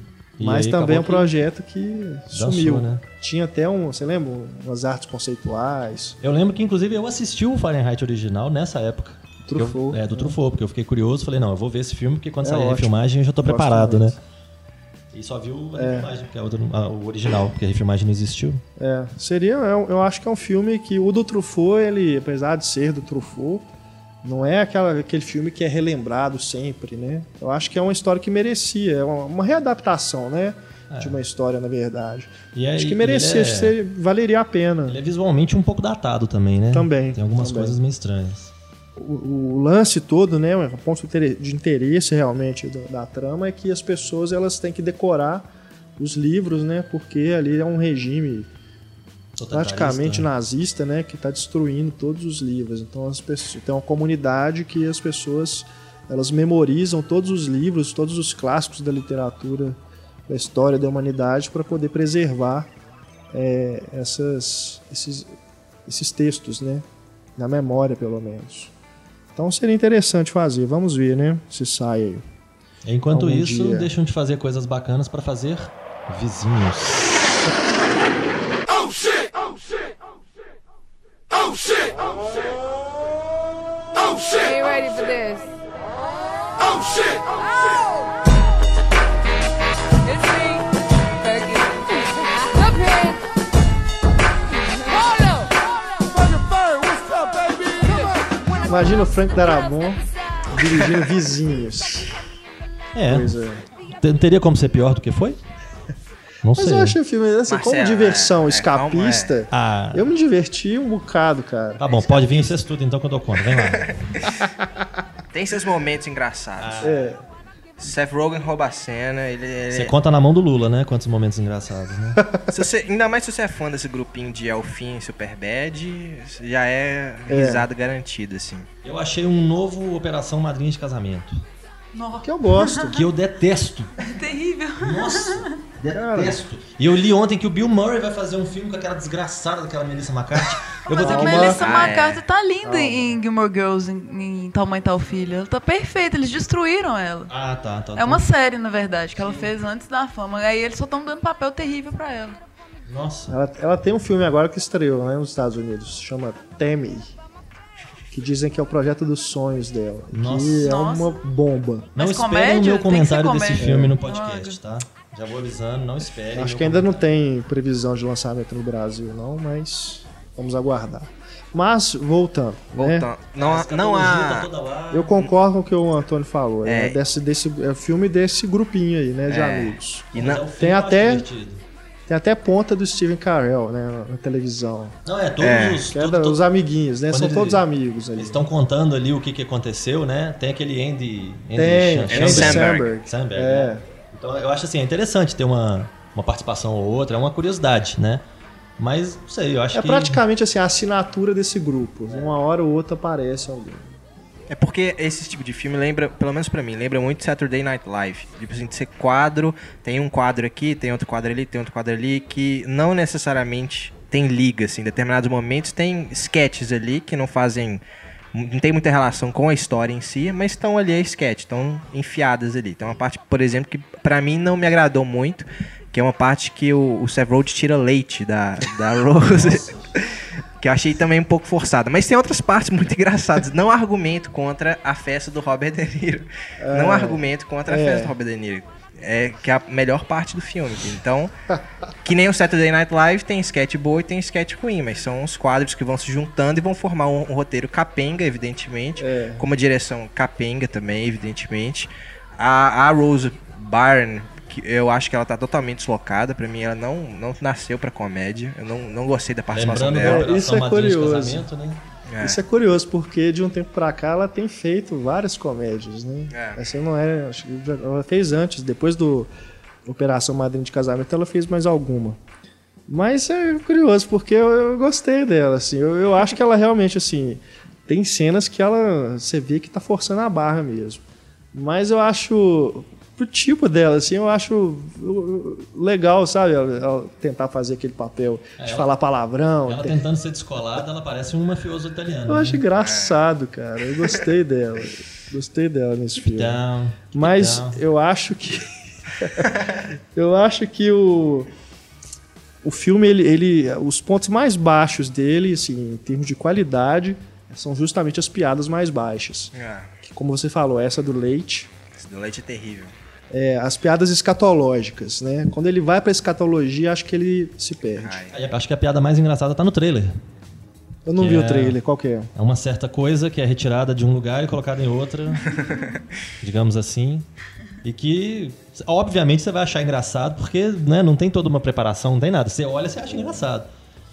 E Mas também é um que projeto que sumiu. né? Tinha até um, você lembra? Umas artes conceituais. Eu lembro que, inclusive, eu assisti o Fahrenheit original nessa época. Truffaut. Eu- é, do Truffaut, porque eu fiquei curioso. Falei, não, eu vou ver esse filme, porque quando É sair a ótimo. refilmagem eu já tô Gosto preparado, né? E só viu a refilmagem, que é o, a- o original, porque a refilmagem não existiu. É, seria, eu, eu acho que é um filme que o do Truffaut, ele, apesar de ser do Truffaut, não é aquela, aquele filme que é relembrado sempre, né? Eu acho que é uma história que merecia, é uma, uma readaptação, né? De uma história, na verdade. E acho que merecia, é- seria- valeria a pena. Ele é visualmente um pouco datado também, né? Também, Tem algumas também. coisas meio estranhas. o, o lance todo, né, o ponto de interesse realmente do- da trama é que as pessoas elas têm que decorar os livros, né, porque ali é um regime praticamente né? nazista, né, que está destruindo todos os livros. Então as pessoas tem uma comunidade que as pessoas elas memorizam todos os livros, todos os clássicos da literatura, da história da humanidade para poder preservar é, essas, esses, esses textos, né, na memória pelo menos. Então seria interessante fazer. Vamos ver, né, se sai aí. Enquanto Algum isso, dia. deixam de fazer coisas bacanas pra fazer vizinhos. Are you ready for this? Oh shit! It's me. Up here. Hold up. Imagina o Frank Darabont dirigindo Vizinhos. É, Pois é. T- teria como ser pior do que foi? Não Mas sei. eu acho o filme, assim, como Marcelo, diversão é, é, escapista, Ah, eu me diverti um bocado, cara. tá bom, pode vir vocês tudo então que eu dou conta. Vem lá. Tem seus momentos engraçados. É, Seth Rogen rouba a cena, ele, ele- Você conta na mão do Lula, né? Quantos momentos engraçados, né? se você- ainda mais se você é fã desse grupinho de Elfim e Superbad, já é risada garantida, assim. Eu achei um novo Operação Madrinha de Casamento. Nossa, que eu gosto. Que eu detesto. terrível. Nossa, detesto. E eu li ontem que o Bill Murray vai fazer um filme com aquela desgraçada daquela Melissa McCarthy. Eu vou Mas ter a que... Melissa Ah, McCarthy é. tá linda em Gilmore Girls, em, em Tal Mãe Tal Filha. Ela tá perfeita, eles destruíram ela. Ah, tá, tá. É uma série, na verdade, que ela fez antes da fama. Aí eles só estão dando papel terrível pra ela. Nossa. Ela, ela tem um filme agora que estreou né, nos Estados Unidos, chama Tammy. Que dizem que é o projeto dos sonhos dela. Nossa. Que é Nossa. uma bomba. Não Mas esperem o meu comentário desse filme no É. podcast, tá? Já vou avisando, não esperem. Acho que ainda não comentário. tem previsão de lançamento no Brasil, não, mas Vamos aguardar. Mas, voltando. né? Voltando. Não, há- não há. Eu concordo com o que o Antônio falou. É, É. desse, desse é filme desse grupinho aí, né, de É. amigos. E não, Tem até- Tem até ponta do Steven Carell, né, na televisão. Não, é, todos É, os. É da- tudo- os amiguinhos, né? São ele- todos amigos ali. Eles estão contando ali o que, que aconteceu, né? Tem aquele Andy. Andy Tem, Andy Samberg. Samberg. Samberg, É. né? Então eu acho assim, é interessante ter uma, uma participação ou outra, é uma curiosidade, né? Mas, não sei, eu acho É que. praticamente assim, a assinatura desse grupo. Uma hora ou outra aparece alguém. É porque esse tipo de filme lembra, pelo menos pra mim, lembra muito Saturday Night Live. Tipo assim, de ser quadro, tem um quadro aqui, tem outro quadro ali, tem outro quadro ali, que não necessariamente tem liga, assim. Em determinados momentos tem sketches ali que não fazem. Não tem muita relação com a história em si, mas estão ali a sketch, estão enfiadas ali. Tem uma parte, por exemplo, que pra mim não me agradou muito, que é uma parte que o, o Seth Rogen tira leite da, da Rose. Que eu achei também um pouco forçada. Mas tem outras partes muito engraçadas. Não argumento contra a festa do Robert De Niro. Não argumento contra a é. festa do Robert De Niro. É que é a melhor parte do filme. Então, que nem o Saturday Night Live, tem sketch boa e tem sketch ruim. Mas são os quadros que vão se juntando e vão formar um, um roteiro capenga, evidentemente. É. Com uma direção capenga também, evidentemente. A, a Rose Byrne, que eu acho que ela tá totalmente deslocada. Pra mim, ela não, não nasceu pra comédia. Eu não, não gostei da participação Lembrando dela. Isso é de curioso. Casamento, né? É. Isso é curioso, porque de um tempo pra cá ela tem feito várias comédias, né? É. Essa não é. Ela fez antes, depois do Operação Madrinha de Casamento, ela fez mais alguma. Mas é curioso, porque eu, eu gostei dela, assim. Eu, eu acho que ela realmente, assim. Tem cenas que ela. Você vê que tá forçando a barra mesmo. Mas eu acho. Pro tipo dela, assim, eu acho legal, sabe? Ela, ela tentar fazer aquele papel É, de ela- falar palavrão. Ela tem- tentando ser descolada, ela parece um mafioso italiano. eu acho né? engraçado, cara. Eu gostei dela. Gostei dela nesse filme. Então, Mas então, eu acho que. eu acho que o. O filme, ele, ele. Os pontos mais baixos dele, assim, em termos de qualidade, são justamente as piadas mais baixas. Ah, Que, como você falou, essa do leite. esse do leite é terrível. É, as piadas escatológicas, né? Quando ele vai pra escatologia, acho que ele se perde. Ai. acho que a piada mais engraçada tá no trailer. Eu não vi o é- trailer, qual que é? É uma certa coisa que é retirada de um lugar e colocada em outra, digamos assim. E que, obviamente, você vai achar engraçado, porque né, não tem toda uma preparação, não tem nada. Você olha e você acha engraçado.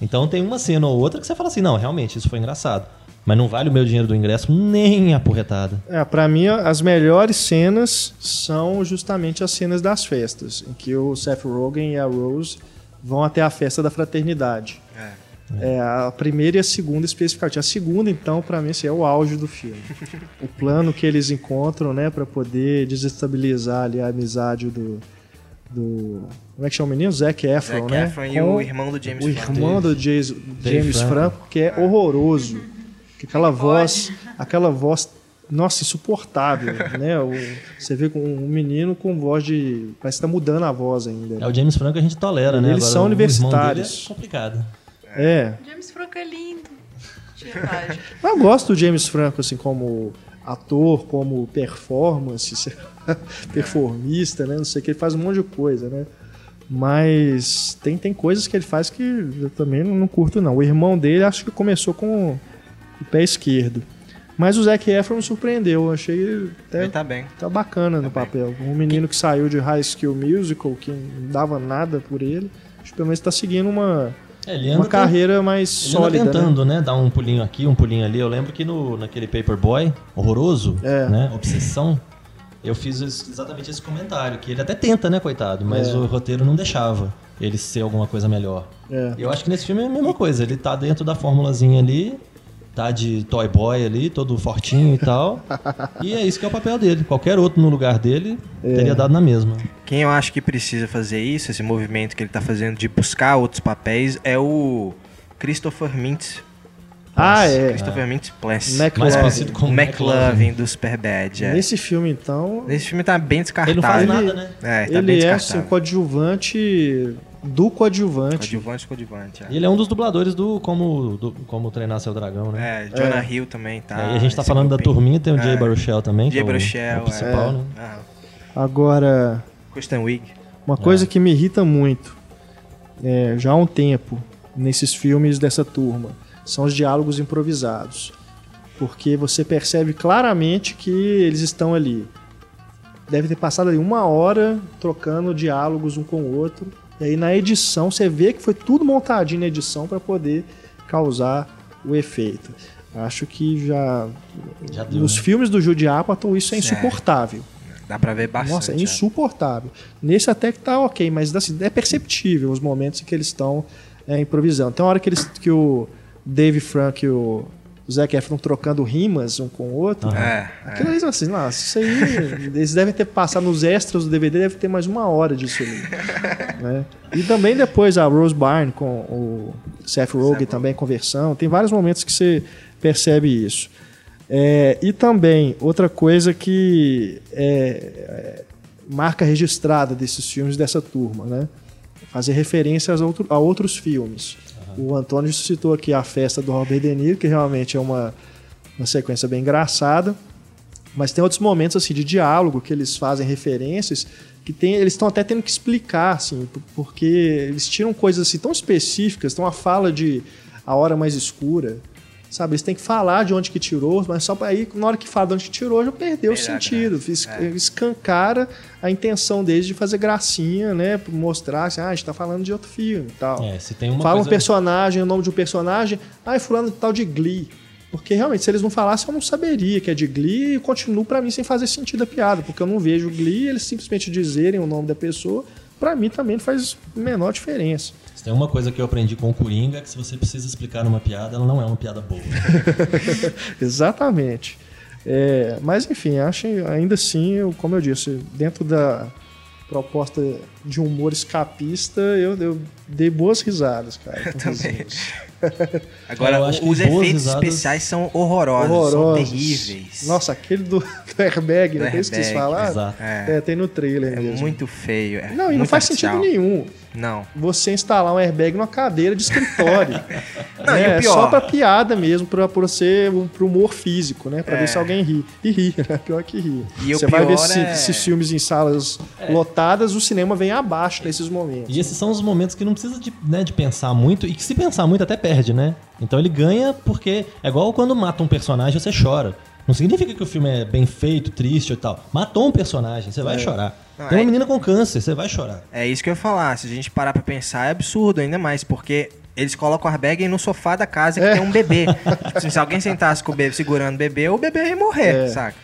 Então tem uma cena ou outra que você fala assim, não, realmente, isso foi engraçado. Mas não vale o meu dinheiro do ingresso nem a porretada. É, para mim, as melhores cenas são justamente as cenas das festas, em que o Seth Rogen e a Rose vão até a festa da fraternidade. É. É, a primeira e a segunda especificamente. A segunda, então, pra mim, assim, é o auge do filme. o plano que eles encontram, né, para poder desestabilizar ali a amizade do, do como é que chama o menino? Zac Efron, Zac né? Efron e Com o irmão do James o irmão do James, James Franco. Franco, que é horroroso. Que aquela voz, aquela voz, nossa, insuportável, né? O- você vê com um menino com voz de, parece que tá mudando a voz ainda. É o James Franco que a gente tolera, né? Eles Agora, são o irmão dele universitários. É complicado. É. James Franco é lindo. De verdade. Eu gosto do James Franco, assim, como ator, como performance, performista, né? Não sei o que, ele faz um monte de coisa, né? Mas tem, tem coisas que ele faz que eu também não curto, não. O irmão dele acho que começou com o pé esquerdo. Mas o Zac Efron me surpreendeu, eu achei até Ele tá bem. tá bacana no papel. Um menino que saiu de High School Musical, que não dava nada por ele, acho que pelo menos tá seguindo uma, É, ele uma carreira mais Ele sólida, né? tentando, né? Dar um pulinho aqui, um pulinho ali. Eu lembro que no, naquele Paperboy, horroroso, É. né? Obsessão, eu fiz exatamente esse comentário, que ele até tenta, né, coitado, mas É. o roteiro não deixava ele ser alguma coisa melhor. É. E eu acho que nesse filme é a mesma coisa, ele tá dentro da formulazinha ali, tá de toy boy ali, todo fortinho e tal. e é isso que é o papel dele. Qualquer outro no lugar dele É. teria dado na mesma. Quem eu acho que precisa fazer isso, esse movimento que ele tá fazendo de buscar outros papéis, é o Christopher Mintz. Ah, é. Christopher Mintz Pless. Mais conhecido O como McLovin do Superbad. É. Nesse filme, então, Nesse filme tá bem descartado. Ele não faz nada, né? É, tá bem ele é descartado. assim, coadjuvante do coadjuvante. Coadjuvante, coadjuvante. É, E ele é um dos dubladores do Como, do, como Treinar Seu Dragão, né? é Jonah Hill também tá. É, e a gente tá esse falando da turminha, tem o Jay É. Baruchel também. Jay é o- Baruchel, o principal, é. né? Ah, Agora, Kristen Wiig. uma coisa É. que me irrita muito, é, já há um tempo, nesses filmes dessa turma são os diálogos improvisados. Porque você percebe claramente que eles estão ali. Deve ter passado ali uma hora trocando diálogos um com o outro. E aí na edição você vê que foi tudo montadinho na edição para poder causar o efeito. Acho que já, Já deu, nos né? filmes do Jude Apatow isso é Certo. insuportável. Dá pra ver bastante. Nossa, é né? insuportável. Nesse até que tá ok, mas assim, é perceptível os momentos em que eles estão é, improvisando. Tem uma hora que, eles, que o Dave Frank e o Zac Efron trocando rimas um com o outro. É, é. Aquilo aí, assim, nossa, isso aí. eles devem ter passado nos extras do DVD, deve ter mais uma hora disso ali. né? E também depois a Rose Byrne com o Seth Rogen também conversando. Tem vários momentos que você percebe isso. É, e também, outra coisa que é, é marca registrada desses filmes dessa turma, né? Fazer referências a, outro- a outros filmes. O Antônio citou aqui a festa do Robert De Niro, que realmente é uma, uma sequência bem engraçada. Mas tem outros momentos assim de diálogo que eles fazem referências que tem, eles estão até tendo que explicar, assim, porque eles tiram coisas assim tão específicas, tem uma fala de a hora mais escura, sabe? Eles têm que falar de onde que tirou, mas só para aí, na hora que fala de onde que tirou, já perdeu o a sentido. É. Escancara a intenção deles de fazer gracinha, né? Mostrar assim, ah, a gente tá falando de outro filme e tal. É, se tem uma Fala um coisa... personagem, o nome de um personagem, ah, é fulano de tal de Glee. Porque realmente, se eles não falassem, eu não saberia que é de Glee e continuo pra mim sem fazer sentido a piada, porque eu não vejo Glee, eles simplesmente dizerem o nome da pessoa, pra mim também não faz a menor diferença. Se tem uma coisa que eu aprendi com o Coringa, é que se você precisa explicar uma piada, ela não é uma piada boa. Exatamente. É, mas enfim, acho ainda assim, eu, como eu disse, dentro da proposta de humor escapista, eu, eu dei boas risadas, cara. também. Agora, Eu acho que os efeitos risadas- especiais são horrorosos, são Horrorosos. terríveis. Nossa, aquele do, do airbag, Do né? Que airbag, falar. exato. É, É, tem no trailer é mesmo. muito feio. é Não, e não faz artificial. sentido nenhum Não. você instalar um airbag numa cadeira de escritório. Não, e o é pior- só pra piada mesmo, pra, pra ser um- pro humor físico, né? Pra É. ver se alguém ri. E ri, né? Pior que ri. E você vai ver é- esses filmes em salas lotadas, o cinema vem abaixo nesses momentos. E esses são os momentos que não precisa de, né, de pensar muito, e que se pensar muito até perde, né? Então ele ganha porque é igual quando mata um personagem, você chora. Não significa que o filme é bem feito, triste e tal. Matou um personagem, você vai chorar. Não, Tem uma é- menina com câncer, você vai chorar. É isso que eu ia falar. Se a gente parar pra pensar, é absurdo ainda mais, porque eles colocam o airbag no sofá da casa que É. tem um bebê. Tipo assim, se alguém sentasse com o bebê segurando o bebê, o bebê ia morrer, É. saca?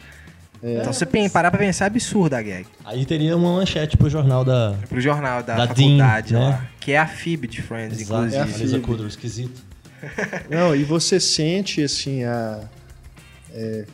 Então, se pen- parar pra pensar, é absurdo a gag. Aí teria uma manchete pro jornal da. Pro jornal da, Da faculdade Dean, lá. né? Que é a FIB de Friends, Exato, inclusive. É a Phoebe. Kudrow, esquisito. Não, e você sente, assim, a, é,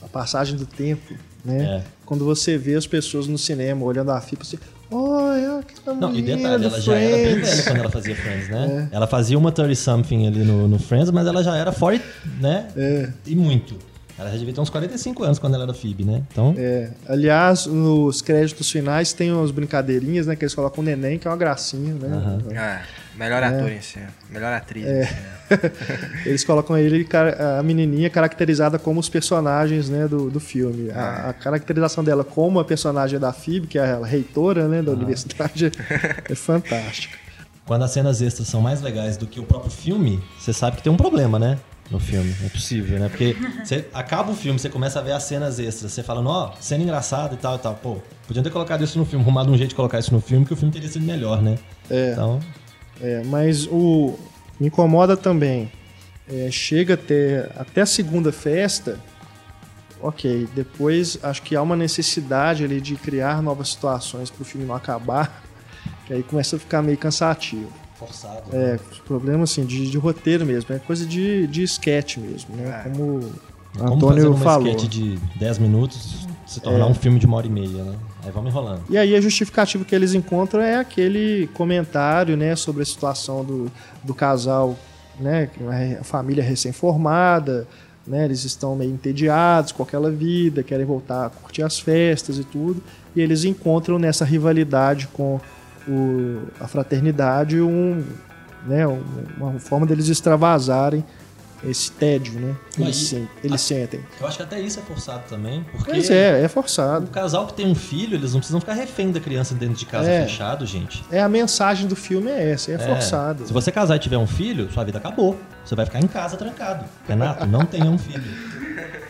a passagem do tempo, né? É. Quando você vê as pessoas no cinema olhando a FIPA assim, oh, é aquela Não, e detalhe, ela já era bem Friends." velha quando ela fazia Friends, né? Ela fazia uma 30 something ali no, no Friends, mas ela já era 40, né? É. E muito. Ela já devia ter uns 45 anos quando ela era Phoebe, né? Então, É, aliás, nos créditos finais tem as brincadeirinhas, né? Que eles colocam o neném, que é uma gracinha, né? É, melhor ator em cena. Melhor atriz É. em cena. Eles colocam ele, a menininha, caracterizada como os personagens né, do, do filme. A, a caracterização dela como a personagem da Phoebe, que é a reitora né, da universidade, é fantástica. quando as cenas extras são mais legais do que o próprio filme, você sabe que tem um problema, né? No filme. É possível, né? Porque você acaba o filme, você começa a ver as cenas extras, você fala, ó, cena engraçada e tal e tal. Pô, podiam ter colocado isso no filme, arrumado um jeito de colocar isso no filme, que o filme teria sido melhor, né? É. Então, É, mas o me incomoda também. é, chega até, até a segunda festa, ok. Depois acho que há uma necessidade ali de criar novas situações para o filme não acabar, que aí começa a ficar meio cansativo. forçado. É, problema assim, de, de roteiro mesmo, é coisa de, de sketch mesmo, né? É. Como o Como fazer Antônio uma falou. sketch de 10 minutos se tornar É. um filme de uma hora e meia, né? Aí vamos enrolando. E aí a justificativa que eles encontram é aquele comentário, né, sobre a situação do, do casal, né, é a família recém-formada, né, eles estão meio entediados com aquela vida, querem voltar a curtir as festas e tudo, e eles encontram nessa rivalidade com o, a fraternidade um, né, um- uma forma deles extravasarem esse tédio, né? Eles, Aí- sen- eles sentem. Eu acho que até isso é forçado também, porque Mas é, é o forçado. casal que tem um filho, eles não precisam ficar refém da criança dentro de casa É. fechado, gente. É a mensagem do filme é essa, é, forçado. Se você casar e tiver um filho, sua vida acabou. Você vai ficar em casa trancado. Renato, não tenha um filho.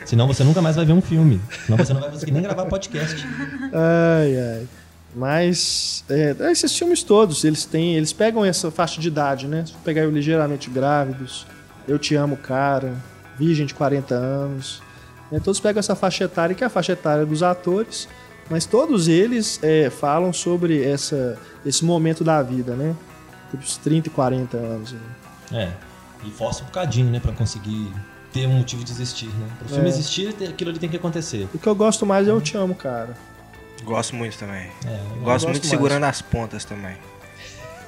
Senão você nunca mais vai ver um filme. Senão você não vai conseguir nem gravar podcast. Ai, ai. Mas é, esses filmes todos, eles têm, eles pegam essa faixa de idade, né? Se pegar o ligeiramente grávidos, Eu Te Amo, Cara, Virgem de 40 anos. né? Todos pegam essa faixa etária, que é a faixa etária dos atores, mas todos eles é, falam sobre essa, esse momento da vida, né? Tipo, os 30 e 40 anos. né? É. E força um bocadinho, né? Pra conseguir ter um motivo de existir, né? Pro filme É. existir, aquilo ali tem que acontecer. O que eu gosto mais é Eu Te Amo, Cara. Gosto muito também. É, Gosto, gosto muito de mais. segurando as pontas também.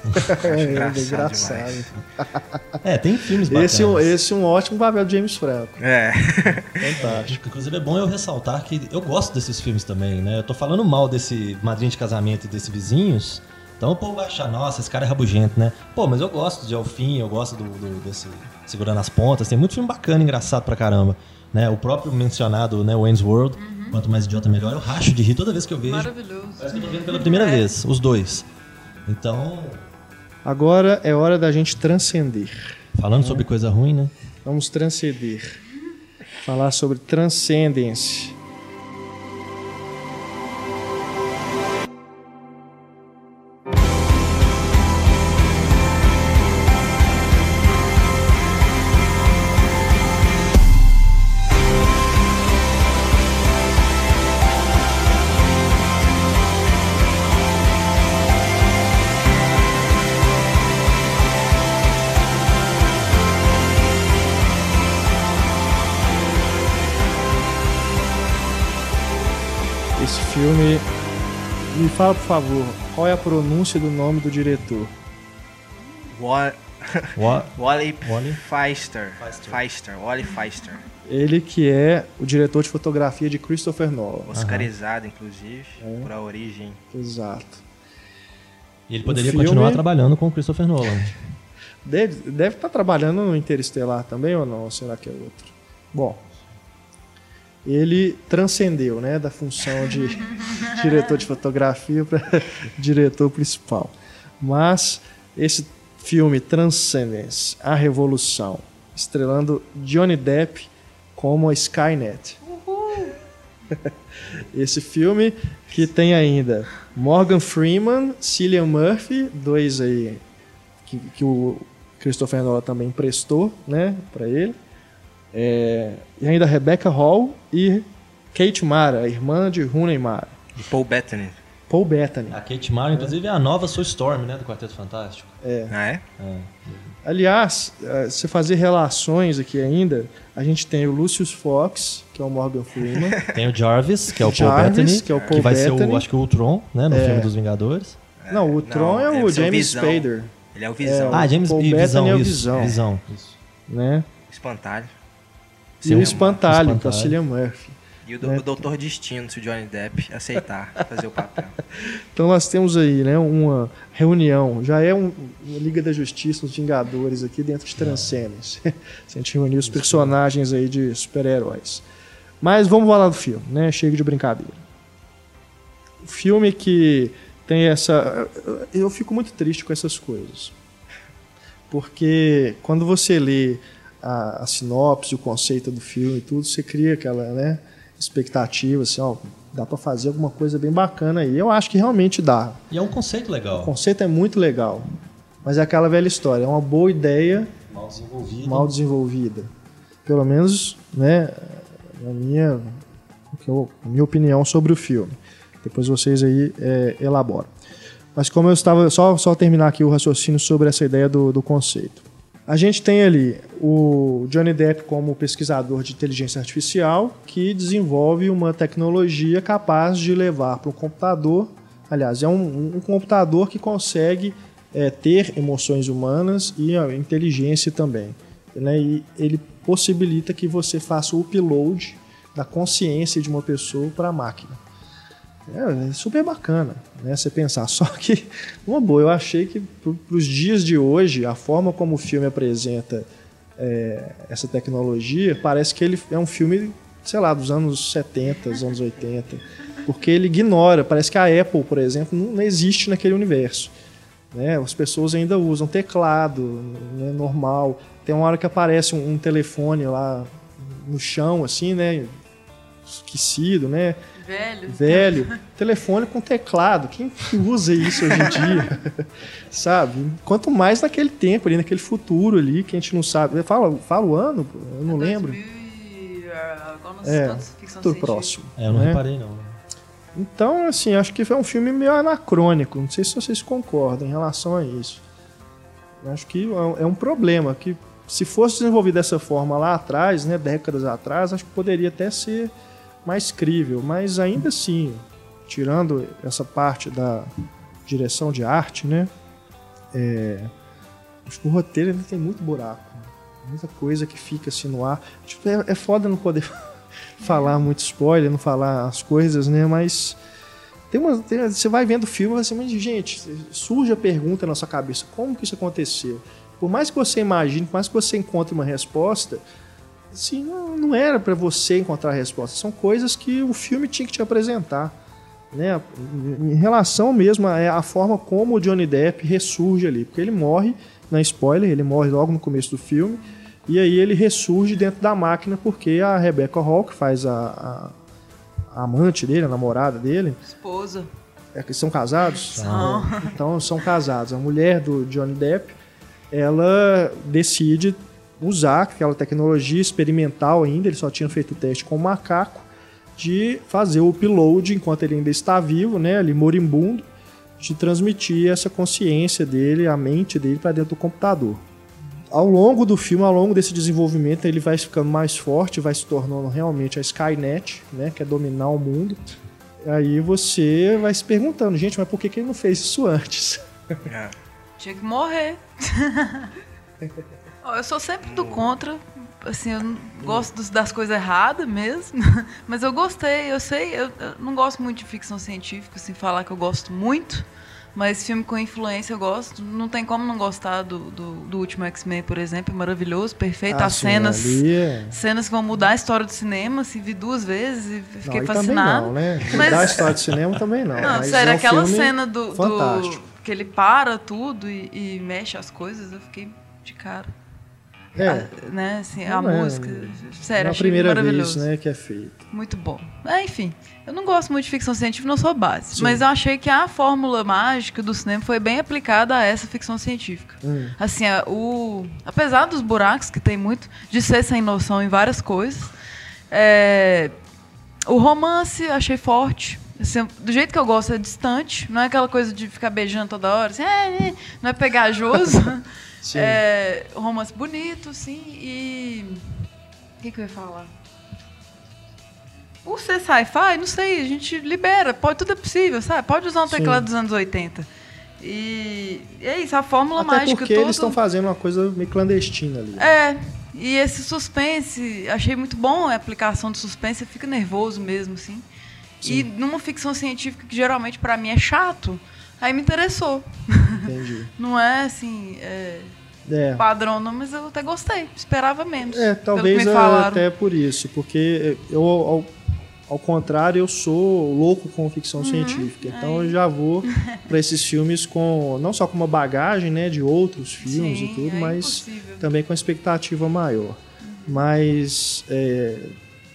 É, engraçado engraçado. é, tem filmes bacanas. Esse, é um- esse é um ótimo papel de James Franco. É. Fantástico. Inclusive é bom eu ressaltar que eu gosto desses filmes também, né? Eu tô falando mal desse Madrinha de Casamento e desse Vizinhos, então o povo vai achar, nossa, esse cara é rabugento, né? Pô, mas eu gosto de Alfim, eu gosto do, do- desse Segurando as Pontas, tem muito filme bacana, engraçado pra caramba. Né? O próprio mencionado, né, Wayne's World, quanto mais idiota melhor, eu racho de rir toda vez que eu vejo. Maravilhoso. Parece que eu tô vendo pela primeira vez, os dois. Então, Agora é hora da gente transcender. falando sobre coisa ruim, né? Vamos transcender. Falar sobre transcendência. Fala, por favor, qual é a pronúncia do nome do diretor? Wally Wally? Feister. Feister. Wally Feister. Ele que é o diretor de fotografia de Christopher Nolan. Oscarizado, inclusive, É. por a origem. Exato. E ele poderia filme- continuar trabalhando com o Christopher Nolan. Deve, deve estar trabalhando no Interestelar também ou não? Ou será que é outro? Bom, ele transcendeu, né, da função de diretor de fotografia para diretor principal. Mas esse filme Transcendence, a Revolução, estrelando Johnny Depp como a Skynet. Esse filme que tem ainda Morgan Freeman, Cillian Murphy, dois aí que, que o Christopher Nolan também emprestou, né, para ele. É, e ainda Rebecca Hall e Kate Mara, a irmã de Rooney Mara. E Paul Bettany. Paul Bettany. A Kate Mara, inclusive, é a nova Sue Storm, né, do Quarteto Fantástico. Ah, é? Aliás, eh, se fazer relações aqui ainda, a gente tem o Lucius Fox, que é o Morgan Freeman. Tem o Jarvis, que é o Paul Jarvis, Bettany, que é o Paul vai ser, Bettany. o, acho que o Ultron, né, no É. filme dos Vingadores. não, o Tron é o James. Spader, Ele é o Visão. Ah, James Paul e Visão, é o. Visão. Visão. Isso. né? Espantalho. E Sim, o o Espantalho, é o Espantalho. Cillian Murphy. E o, do, Né? o Doutor Destino, se o Johnny Depp aceitar fazer o papel. Então nós temos aí, né, uma reunião, já é um, uma Liga da Justiça, os Vingadores aqui dentro de Transcendence. a gente reuniu os personagens aí de super-heróis. Mas vamos falar do filme, né? Chega de brincadeira. O filme que tem essa... Eu fico muito triste com essas coisas. Porque quando você lê a, a sinopse, o conceito do filme e tudo, você cria aquela, né, expectativa, assim, ó, dá pra fazer alguma coisa bem bacana aí. Eu acho que realmente dá. E é um conceito O legal. conceito é muito legal, mas é aquela velha história, é uma boa ideia Mal desenvolvido. mal desenvolvida. Pelo menos, né, na minha, o eu- minha opinião sobre o filme. Depois vocês aí é, elaboram. Mas como eu estava, só, só terminar aqui o raciocínio sobre essa ideia do, do conceito. A gente tem ali o Johnny Depp como pesquisador de inteligência artificial que desenvolve uma tecnologia capaz de levar para um computador. Aliás, é um, um computador que consegue é, ter emoções humanas e inteligência também. Né? E ele possibilita que você faça o upload da consciência de uma pessoa para a máquina. É, é super bacana, né? Você pensar. Só que, uma boa, eu achei que para os dias de hoje, a forma como o filme apresenta é, essa tecnologia, parece que ele é um filme, sei lá, dos anos 70, dos anos 80. Porque ele ignora, parece que a Apple, por exemplo, não, não existe naquele universo. Né? As pessoas ainda usam teclado, né, normal. Tem uma hora que aparece um, um telefone lá no chão, assim, né? Esquecido, né? Velho. velho, telefone com teclado. Quem que usa isso hoje em dia? sabe? Quanto mais naquele tempo ali, naquele futuro ali, que a gente não sabe. Fala, fala o ano, eu não lembro. 2000 e, agora não É, futuro próximo. É, eu não né? reparei, não. Então, assim, acho que foi um filme meio anacrônico. Não sei se vocês concordam em relação a isso. Acho que é um- é um problema que se fosse desenvolvido dessa forma lá atrás, né, décadas atrás, acho que poderia até ser mais crível, mas ainda assim, tirando essa parte da direção de arte, né, é, o roteiro ainda tem muito buraco, muita coisa que fica assim no ar. Tipo, é, é foda não poder falar muito spoiler, não falar as coisas, né, mas tem uma, tem- você vai vendo o filme assim, mas gente, surge a pergunta na sua cabeça, como que isso aconteceu? Por mais que você imagine, por mais que você encontre uma resposta, assim, não, não era para você encontrar a resposta. São coisas que o filme tinha que te apresentar. Né? Em relação mesmo à, à forma como o Johnny Depp ressurge ali. Porque ele morre, é spoiler, ele morre logo no começo do filme. E aí ele ressurge dentro da máquina porque a Rebecca Hall, que faz a, a- a amante dele, a namorada dele, Esposa. é que são casados? São. Então são casados. A mulher do Johnny Depp, ela decide usar aquela tecnologia experimental ainda, ele só tinha feito o teste com o macaco, de fazer o upload enquanto ele ainda está vivo, né, ali moribundo, de transmitir essa consciência dele, a mente dele para dentro do computador. Ao longo do filme, ao longo desse desenvolvimento, ele vai ficando mais forte, vai se tornando realmente a Skynet, né, que é dominar o mundo. Aí você vai se perguntando, gente, mas por que, que ele não fez isso antes? É. Tinha que morrer. Eu sou sempre do contra. Assim, eu não gosto dos- das coisas erradas mesmo. Mas eu gostei, eu sei. Eu, eu não gosto muito de ficção científica, assim, falar que eu gosto muito. Mas filme com influência eu gosto. Não tem como não gostar do, do, do último X-Men, por exemplo. É maravilhoso, perfeito. Ah, As cenas. é- Cenas que vão mudar a história do cinema, assim, vi duas vezes e Não, fiquei também fascinada. não, né? Mas- Mudar a história de cinema também não. Não, sério, é um aquela cena do, do- que ele para tudo e, e mexe as coisas, eu fiquei de cara. É, A- né, assim, a é- música. Sério, é a primeira vez né, que é feito. Muito bom. É, enfim, eu não gosto muito de ficção científica, não sou base. Sim. Mas eu achei que a fórmula mágica do cinema foi bem aplicada a essa ficção científica. Hum. Assim, a- o, apesar dos buracos, que tem muito, de ser sem noção em várias coisas, é, o romance achei forte. Assim, do jeito que eu gosto, é distante. Não é aquela coisa de ficar beijando toda hora. Assim, é, é, não é pegajoso. Sim. é, romance bonito, sim. E. O que, que eu ia falar? Por ser sci-fi, não sei, a gente libera. Pode, tudo é possível, sabe? Pode usar um Sim. teclado dos anos 80. E, e é isso, a fórmula Até mágica porque toda. eles estão fazendo uma coisa meio clandestina ali. É, e esse suspense, achei muito bom a aplicação de suspense, fica nervoso mesmo, assim. E numa ficção científica que geralmente pra mim é chato, aí me interessou. Entendi. Não é assim, é, É. padrão não, mas eu até gostei, esperava menos. É, talvez me é, até por isso, porque eu, ao, ao contrário, eu sou louco com ficção Uhum. científica. Então eu já vou para esses filmes com não só com uma bagagem, né, de outros filmes Sim, e tudo, é mas impossível. também com expectativa maior. Mas é,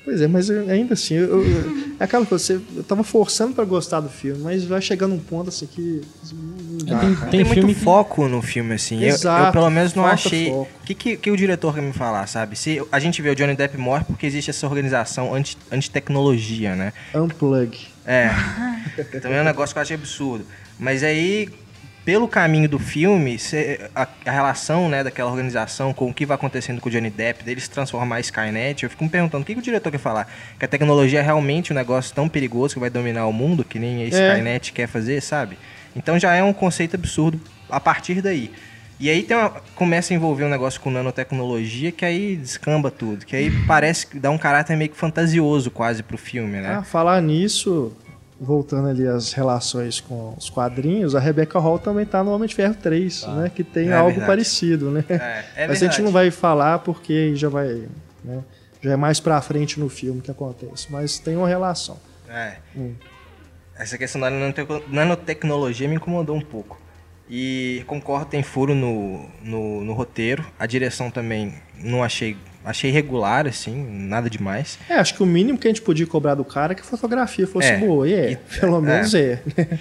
Pois é, mas eu- ainda assim, eu, eu- é aquela coisa, você, eu tava forçando pra gostar do filme, mas vai chegando um ponto assim que. Não dá, Tem- cara. Tem, filme muito foco no filme, assim. Eu- Eu, Exato, pelo menos não achei. foco. O que, que, que o diretor quer me falar, sabe? Se a gente vê o Johnny Depp morre porque existe essa organização anti- anti-tecnologia, né? Unplug. É. Também é um negócio que eu achei absurdo. Mas aí, pelo caminho do filme, a, relação né, daquela organização com o que vai acontecendo com o Johnny Depp, deles transformar a Skynet, eu fico me perguntando o que, que o diretor quer falar? Que a tecnologia é realmente um negócio tão perigoso que vai dominar o mundo, que nem a É. Skynet quer fazer, sabe? Então já é um conceito absurdo a partir daí. E aí uma- começa a envolver um negócio com nanotecnologia que aí descamba tudo. Que aí parece que dá um caráter meio que fantasioso quase pro filme, né? Ah, falar nisso, voltando ali às relações com os quadrinhos, a Rebecca Hall também tá no Homem de Ferro 3, né? Que tem É algo verdade. parecido, né? É, é Mas a gente verdade. não vai falar porque já vai, né? Já é mais pra frente no filme que acontece, mas tem uma relação. É. Hum. Essa questão da nanote- nanotecnologia me incomodou um pouco. E concordo, tem furo no, no, no roteiro. A direção também não achei. Achei regular, assim, nada demais. É, acho que o mínimo que a gente podia cobrar do cara é que a fotografia fosse É. boa. E é, E- pelo é. menos é.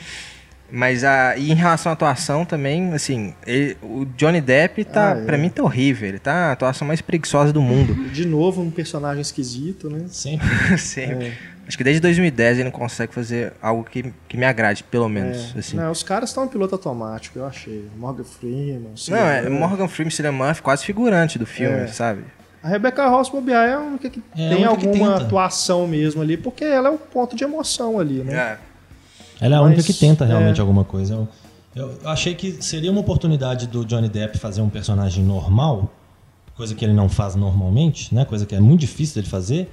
Mas a, e em relação à atuação também, assim, ele- o Johnny Depp tá, Ah, é. pra mim, tá horrível. Ele tá a atuação mais preguiçosa do mundo. De novo, um personagem esquisito, né? Sempre. Sempre. É. Acho que desde 2010 ele não consegue fazer algo que, que me agrade, pelo menos. É. assim. Não, os caras estão em piloto automático, eu achei. Morgan Freeman. Não, Cillian é Murphy. Morgan Freeman, Cillian Murphy, quase figurante do filme, É. sabe? A Rebecca Ross bobear é a única que É tem única que alguma tenta. atuação mesmo ali, porque ela é o ponto de emoção ali, né? É. Ela é a Mas, única que tenta realmente é. alguma coisa. Eu, eu- eu achei que seria uma oportunidade do Johnny Depp fazer um personagem normal, coisa que ele não faz normalmente, né? Coisa que é muito difícil dele fazer.